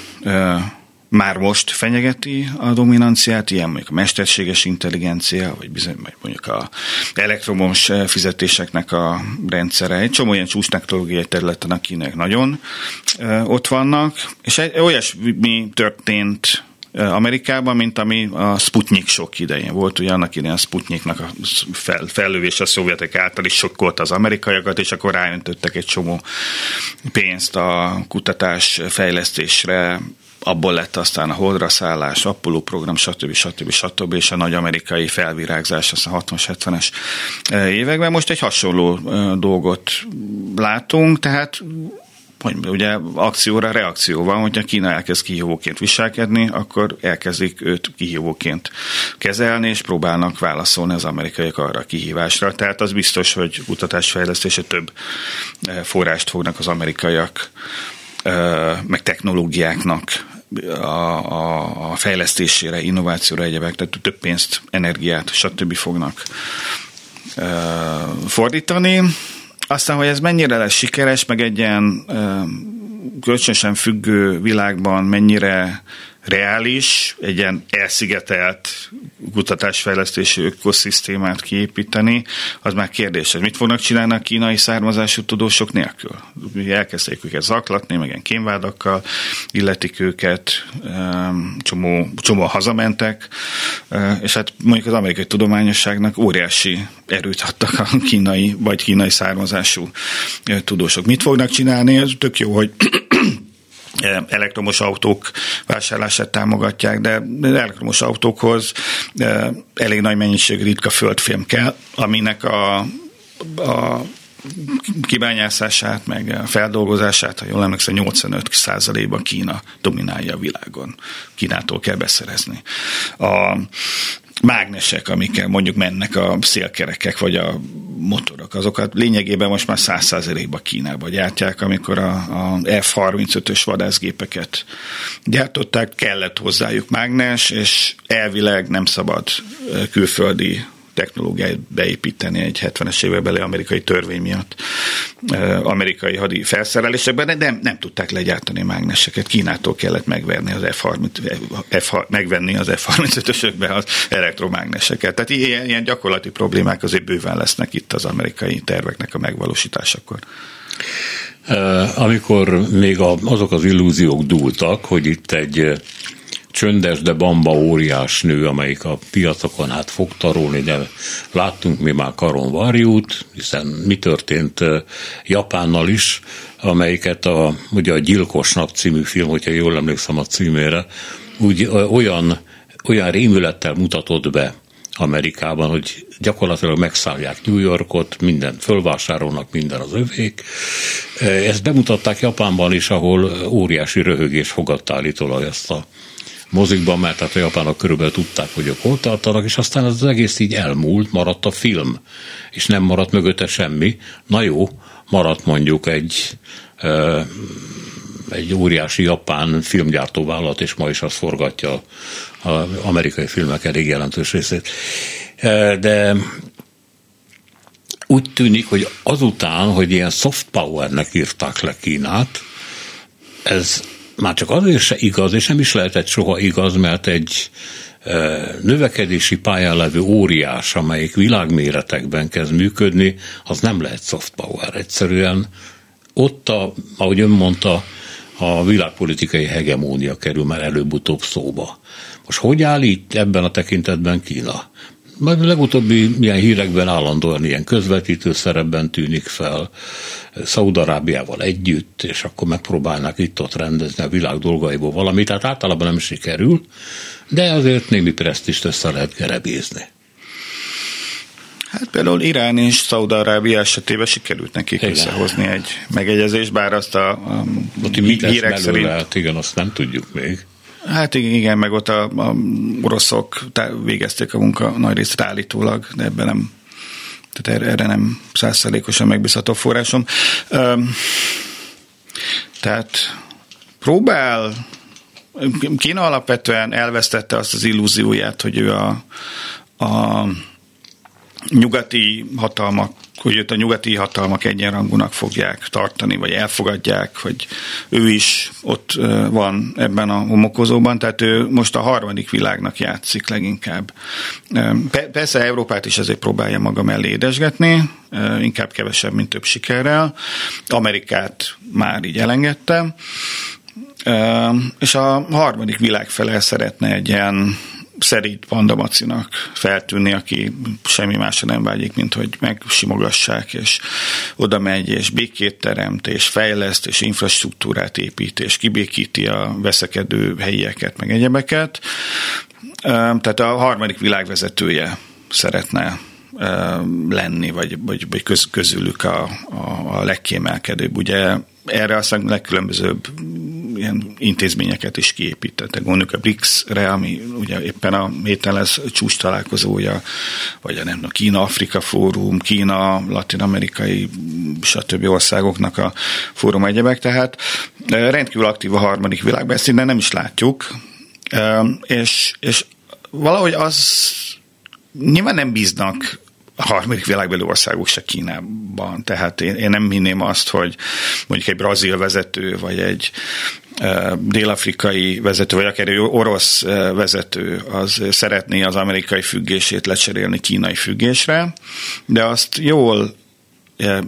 már most fenyegeti a dominanciát, ilyen mondjuk a mesterséges intelligencia, vagy bizony, mondjuk a elektromos fizetéseknek a rendszere. Egy csomó ilyen csúcs technológiai területen a kínaiak nagyon ott vannak, és olyasmi történt Amerikában, mint ami a Sputnik sok idején volt. Ugye annak idején a Sputniknak a fel, fellövés a szovjetek által is sokkolt az amerikaiakat, és akkor ráöntöttek egy csomó pénzt a kutatás fejlesztésre, abból lett aztán a holdra szállás, Apollo program, stb. stb. stb. és a nagy amerikai felvirágzás az a 60-70-es években. Most egy hasonló dolgot látunk, tehát hogy ugye akcióra reakció van, hogyha Kína elkezd kihívóként viselkedni, akkor elkezdik őt kihívóként kezelni, és próbálnak válaszolni az amerikaiak arra a kihívásra. Tehát az biztos, hogy kutatásfejlesztése több eh, forrást fognak az amerikaiak eh, meg technológiáknak a, a, a fejlesztésére, innovációra, egyebek, tehát több pénzt, energiát, stb. fognak eh, fordítani. Aztán, hogy ez mennyire lesz sikeres, meg egy ilyen kölcsönösen függő világban mennyire reális, egy ilyen elszigetelt kutatásfejlesztési ökoszisztémát kiépíteni, az már kérdéses. Mit fognak csinálni a kínai származású tudósok nélkül? Elkezdték őket zaklatni, meg ilyen kémvádakkal illetik őket, csomó, csomó hazamentek, és hát mondjuk az amerikai tudományosságnak óriási erőt adtak a kínai, vagy kínai származású tudósok. Mit fognak csinálni? Ez tök jó, hogy elektromos autók vásárlását támogatják, de elektromos autókhoz elég nagy mennyiség ritka földfilm kell, aminek a, a kibányászását, meg a feldolgozását, ha jól emlékszem, 85% ban Kína dominálja a világon. Kínától kell beszerezni. A, mágnesek, amikkel mondjuk mennek a szélkerekek, vagy a motorok, azokat lényegében most már száz százalékban Kínába gyártják, amikor a, a F-35-ös vadászgépeket gyártották, kellett hozzájuk mágnes, és elvileg nem szabad külföldi technológiát beépíteni egy 70-es évekbeli amerikai törvény miatt amerikai hadi felszerelésekben, de nem, nem tudták legyártani mágneseket. Kínától kellett megvenni az F-30, F, megvenni az F-35-ösökbe az elektromágneseket. Tehát ilyen, ilyen gyakorlati problémák azért bőven lesznek itt az amerikai terveknek a megvalósításakor. Amikor még azok az illúziók dúltak, hogy itt egy csöndes, de bamba óriás nő, amelyik a piacokon hát fog tarolni, de láttunk mi már Karon Varjút, hiszen mi történt Japánnal is, amelyiket a, ugye a Gyilkosnak című film, hogyha jól emlékszem a címére, úgy olyan, olyan rémülettel mutatott be Amerikában, hogy gyakorlatilag megszállják New Yorkot, minden fölvásárolnak, minden az övék. Ezt bemutatták Japánban is, ahol óriási röhögés fogadta állítólag ezt a mozikban, mert hát a japánok körülbelül tudták, hogy ők hol tartanak, és aztán az egész így elmúlt, maradt a film, és nem maradt mögötte semmi. Na jó, maradt mondjuk egy egy óriási japán filmgyártóvállalat, és ma is azt forgatja az amerikai filmek elég jelentős részét. De úgy tűnik, hogy azután, hogy ilyen soft powernek írták le Kínát, ez már csak azért se igaz, és nem is lehetett soha igaz, mert egy növekedési pályán levő óriás, amelyik világméretekben kezd működni, az nem lehet soft power. Egyszerűen ott, a, ahogy ön mondta, a világpolitikai hegemónia kerül már előbb-utóbb szóba. Most hogy áll itt ebben a tekintetben Kína? Majd a legutóbbi ilyen hírekben állandóan ilyen közvetítő szerepben tűnik fel, Szaudarábiával együtt, és akkor megpróbálnak itt-ott rendezni a világ dolgaiból valamit, tehát általában nem sikerül, de azért némi presztist össze lehet gerebézni. Hát például Irán és Szaudarábia esetében sikerült nekik igen. összehozni egy megegyezést, bár azt a, a mit hírek szerint... Lehet, igen, azt nem tudjuk még. Hát igen, meg ott a, a oroszok végezték a munka nagy részt állítólag, de ebben nem tehát erre, erre nem százszerékosan megbízható forrásom. Tehát próbál, Kína alapvetően elvesztette azt az illúzióját, hogy ő a, a nyugati hatalmak hogy őt a nyugati hatalmak egyenrangúnak fogják tartani, vagy elfogadják, hogy ő is ott van ebben a homokozóban, tehát ő most a harmadik világnak játszik leginkább. Persze Európát is ezért próbálja maga mellé édesgetni, inkább kevesebb, mint több sikerrel. Amerikát már így elengedte, és a harmadik világ felel szeretne egy ilyen szerint Pandamacinak feltűnni, aki semmi másra nem vágyik, mint hogy megsimogassák, és oda megy, és békét teremt, és fejleszt, és infrastruktúrát épít, és kibékíti a veszekedő helyieket, meg egyebeket. Tehát a harmadik világvezetője szeretne lenni, vagy, vagy, vagy köz, közülük a, a, a legkiemelkedőbb. Ugye erre aztán legkülönbözőbb ilyen intézményeket is kiépítettek. Gondoljuk a BRICS-re, ami ugye éppen a héten lesz csúcs találkozója, vagy a nem a Kína-Afrika fórum, Kína, latin-amerikai, stb. országoknak a fórum egyebek, tehát rendkívül aktív a harmadik világban, ezt innen nem is látjuk, és, és valahogy az nyilván nem bíznak a harmadik világbeli országok se Kínában. Tehát én, én nem hinném azt, hogy mondjuk egy brazil vezető, vagy egy dél-afrikai vezető, vagy akár egy orosz vezető az szeretné az amerikai függését lecserélni kínai függésre, de azt jól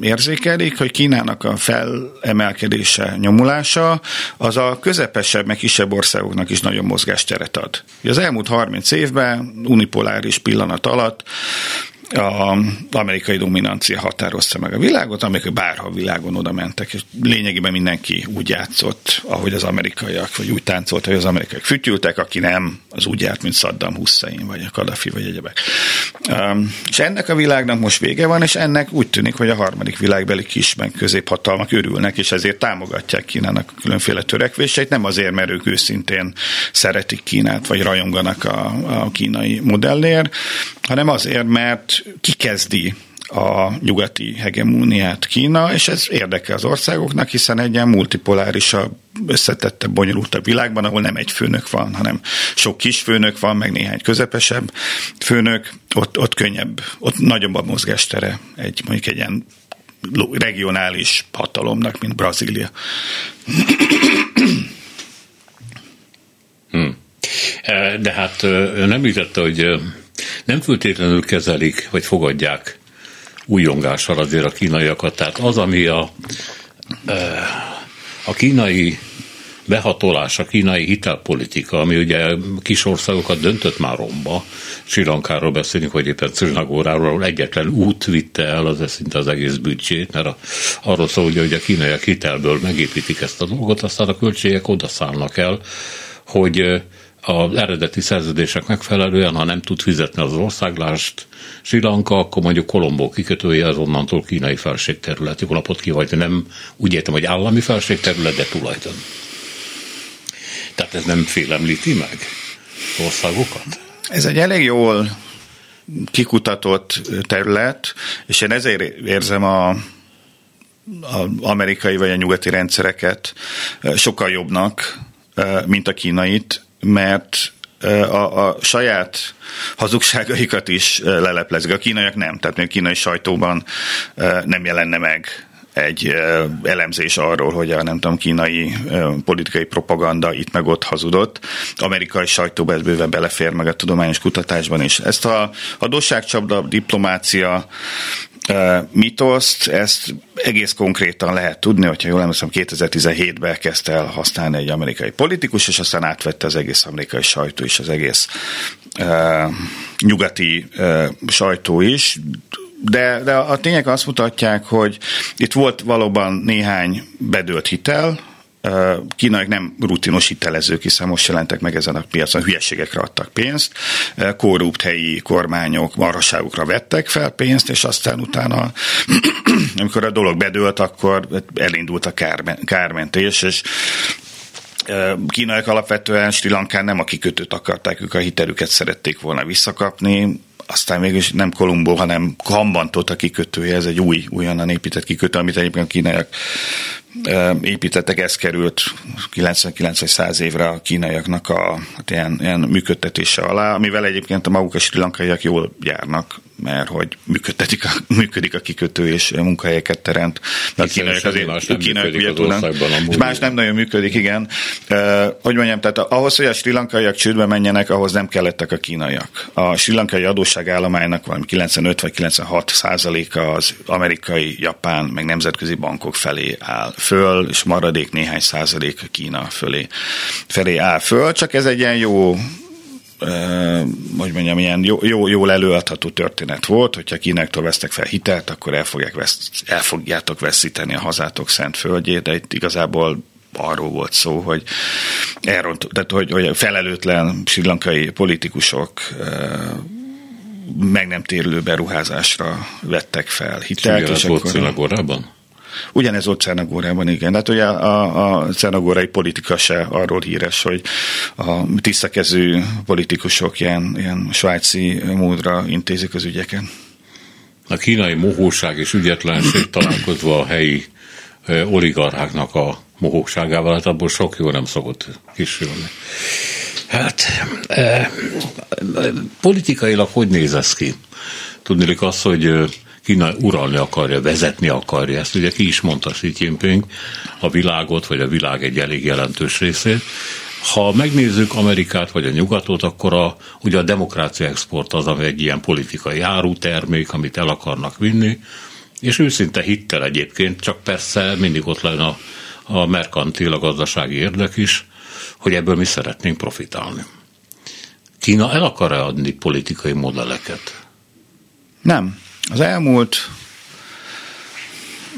érzékelik, hogy Kínának a felemelkedése, nyomulása, az a közepesebb, meg kisebb országoknak is nagyon mozgásteret ad. Az elmúlt 30 évben unipoláris pillanat alatt a amerikai dominancia határozta meg a világot, amikor bárha a világon oda mentek, és lényegében mindenki úgy játszott, ahogy az amerikaiak, vagy úgy táncolt, hogy az amerikaiak fütyültek, aki nem, az úgy járt, mint Saddam Hussein, vagy a Kadhafi, vagy egyebek. Um, és ennek a világnak most vége van, és ennek úgy tűnik, hogy a harmadik világbeli kisben középhatalmak örülnek, és ezért támogatják Kínának különféle törekvéseit, nem azért, mert ők őszintén szeretik Kínát, vagy rajonganak a, a kínai modellért, hanem azért, mert kikezdi a nyugati hegemóniát Kína, és ez érdekel az országoknak, hiszen egy ilyen multipolárisabb, összetettebb, bonyolultabb világban, ahol nem egy főnök van, hanem sok kis főnök van, meg néhány közepesebb főnök, ott, ott könnyebb, ott nagyobb a mozgástere egy mondjuk egy ilyen regionális hatalomnak, mint Brazília. Hmm. De hát nem említette, hogy nem föltétlenül kezelik, vagy fogadják újongással azért a kínaiakat. Tehát az, ami a, a kínai behatolás, a kínai hitelpolitika, ami ugye kis országokat döntött már romba, Sri Lankáról beszélünk, vagy éppen Srinagóráról, ahol egyetlen út vitte el az szinte az egész büdzsét, mert a, arról szól, hogy a kínaiak hitelből megépítik ezt a dolgot, aztán a költségek oda szállnak el, hogy az eredeti szerződések megfelelően, ha nem tud fizetni az országlást Sri Lanka, akkor mondjuk Kolombó kikötője az onnantól kínai felségterület. Jól napot ki nem úgy értem, hogy állami felségterület, de tulajdon. Tehát ez nem félemlíti meg országokat? Ez egy elég jól kikutatott terület, és én ezért érzem a amerikai vagy a nyugati rendszereket sokkal jobbnak, mint a kínait, mert a, a saját hazugságaikat is leleplezik. A kínaiak nem, tehát még kínai sajtóban nem jelenne meg egy elemzés arról, hogy a nem tudom, kínai politikai propaganda itt meg ott hazudott. Amerikai sajtóban ez bőven belefér meg a tudományos kutatásban is. Ezt a adósságcsapda, diplomácia, mitoszt, ezt egész konkrétan lehet tudni, hogyha jól emlékszem, 2017-ben kezdte el használni egy amerikai politikus, és aztán átvette az egész amerikai sajtó is, az egész uh, nyugati uh, sajtó is, de, de a tények azt mutatják, hogy itt volt valóban néhány bedőlt hitel, kínaiak nem rutinos hitelezők, hiszen most jelentek meg ezen a piacon, hülyeségekre adtak pénzt, korrupt helyi kormányok marhaságokra vettek fel pénzt, és aztán utána, amikor a dolog bedőlt, akkor elindult a kármentés, és kínaiak alapvetően Sri Lankán nem a kikötőt akarták, ők a hitelüket szerették volna visszakapni, aztán mégis nem Kolumbó, hanem Kambantot a kikötője, ez egy új, újonnan épített kikötő, amit egyébként kínaiak építettek, ez került 99-100 évre a kínaiaknak a hát ilyen, ilyen működtetése alá, amivel egyébként a maguk a sri lankaiak jól járnak, mert hogy működik a, működik a kikötő és munkahelyeket teremt. A kínaiak azért, más nem kínaiak ugye tudnak, más nem nagyon működik, igen. Uh, hogy mondjam, tehát ahhoz, hogy a sri lankaiak csődbe menjenek, ahhoz nem kellettek a kínaiak. A sri lankai adósságállománynak valami 95 vagy 96 százaléka az amerikai, japán, meg nemzetközi bankok felé áll föl, és maradék néhány százalék Kína fölé, felé áll föl, csak ez egy ilyen jó hogy mondjam, ilyen jó, jó, jól előadható történet volt, hogyha Kínáktól vesztek fel hitelt, akkor el, fogják vesz, el fogjátok veszíteni a hazátok szent földjét, de itt igazából arról volt szó, hogy elront, tehát hogy, hogy felelőtlen sri politikusok meg nem térülő beruházásra vettek fel hitelt. És, és volt akkor... Ugyanez volt Cernagórában, igen. Hát ugye a, a cernagórai politika se arról híres, hogy a tisztakező politikusok ilyen, ilyen svájci módra intézik az ügyeket. A kínai mohóság és ügyetlenség találkozva a helyi oligarcháknak a mohóságával, hát abból sok jó nem szokott kisülni. Hát eh, politikailag hogy néz ez ki? Tudnélik azt, hogy Kína uralni akarja, vezetni akarja, ezt ugye ki is mondta Xi Jinping, a világot, vagy a világ egy elég jelentős részét. Ha megnézzük Amerikát vagy a nyugatot, akkor a, ugye a demokrácia export az, ami egy ilyen politikai árutermék, amit el akarnak vinni, és őszinte hittel egyébként, csak persze mindig ott lenne a, a merkantil, a gazdasági érdek is, hogy ebből mi szeretnénk profitálni. Kína el akar-e adni politikai modelleket? Nem. Az elmúlt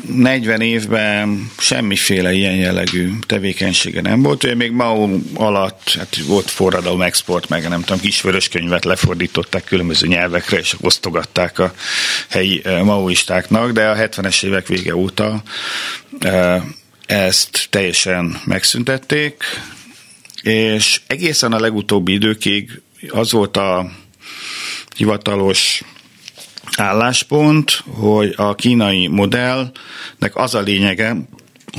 40 évben semmiféle ilyen jellegű tevékenysége nem volt. Ugye még Mao alatt hát volt forradalom export, meg nem tudom, kisvörös könyvet lefordították különböző nyelvekre, és osztogatták a helyi eh, maoistáknak, de a 70-es évek vége óta eh, ezt teljesen megszüntették, és egészen a legutóbbi időkig az volt a hivatalos álláspont, hogy a kínai modellnek az a lényege,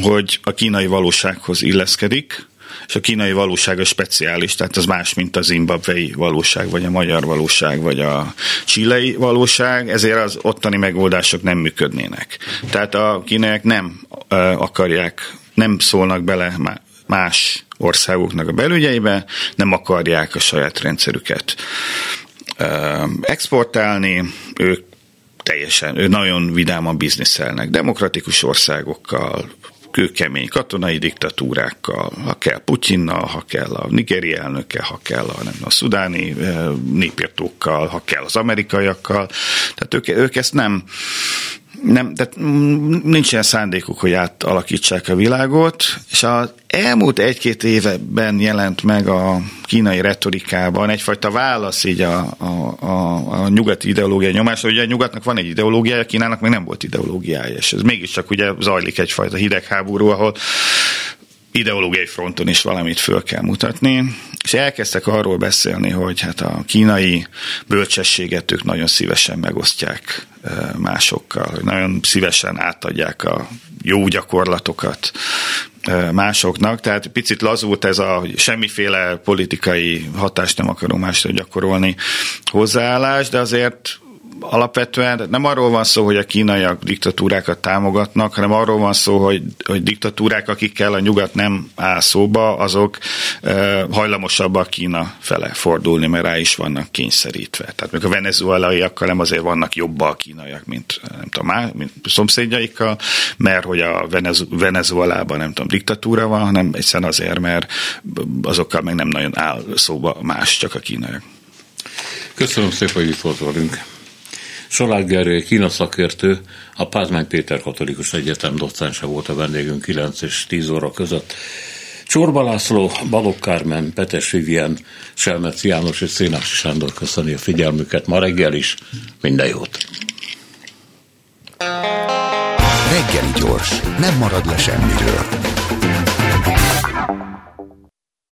hogy a kínai valósághoz illeszkedik, és a kínai valóság a speciális, tehát az más, mint a zimbabvei valóság, vagy a magyar valóság, vagy a csilei valóság, ezért az ottani megoldások nem működnének. Tehát a kínaiak nem akarják, nem szólnak bele más országoknak a belügyeibe, nem akarják a saját rendszerüket exportálni, ők teljesen, ő nagyon vidáman bizniszelnek, demokratikus országokkal, kőkemény katonai diktatúrákkal, ha kell Putyinnal, ha kell a nigeri elnökkel, ha kell a, nem, a szudáni népírtókkal, ha kell az amerikaiakkal. Tehát ők, ők ezt nem, nem, tehát nincs ilyen szándékuk, hogy átalakítsák a világot, és az elmúlt egy-két évben jelent meg a kínai retorikában egyfajta válasz így a, a, a, a nyugati ideológia nyomásra. Ugye a nyugatnak van egy ideológiája, Kínának meg nem volt ideológiája, és ez mégiscsak ugye zajlik egyfajta hidegháború, ahol ideológiai fronton is valamit föl kell mutatni, és elkezdtek arról beszélni, hogy hát a kínai bölcsességet ők nagyon szívesen megosztják másokkal, hogy nagyon szívesen átadják a jó gyakorlatokat másoknak, tehát picit lazult ez a, hogy semmiféle politikai hatást nem akarunk másra gyakorolni hozzáállás, de azért alapvetően nem arról van szó, hogy a kínaiak diktatúrákat támogatnak, hanem arról van szó, hogy, hogy diktatúrák, akikkel a nyugat nem áll szóba, azok e, hajlamosabbak Kína fele fordulni, mert rá is vannak kényszerítve. Tehát még a venezuelaiakkal nem azért vannak jobbak a kínaiak, mint, nem tudom, már, mint szomszédjaikkal, mert hogy a Venezuelában nem tudom, diktatúra van, hanem egyszerűen azért, mert azokkal meg nem nagyon áll szóba más, csak a kínaiak. Köszönöm szépen, hogy itt volt velünk. Solágy Gerő, Kína szakértő, a Pázmány Péter Katolikus Egyetem docense volt a vendégünk 9 és 10 óra között. Csorba László, Balogh Kármen, Petes Vivien, Selmec János és Szénási Sándor köszöni a figyelmüket ma reggel is. Minden jót! Reggeli gyors, nem marad le semmiről.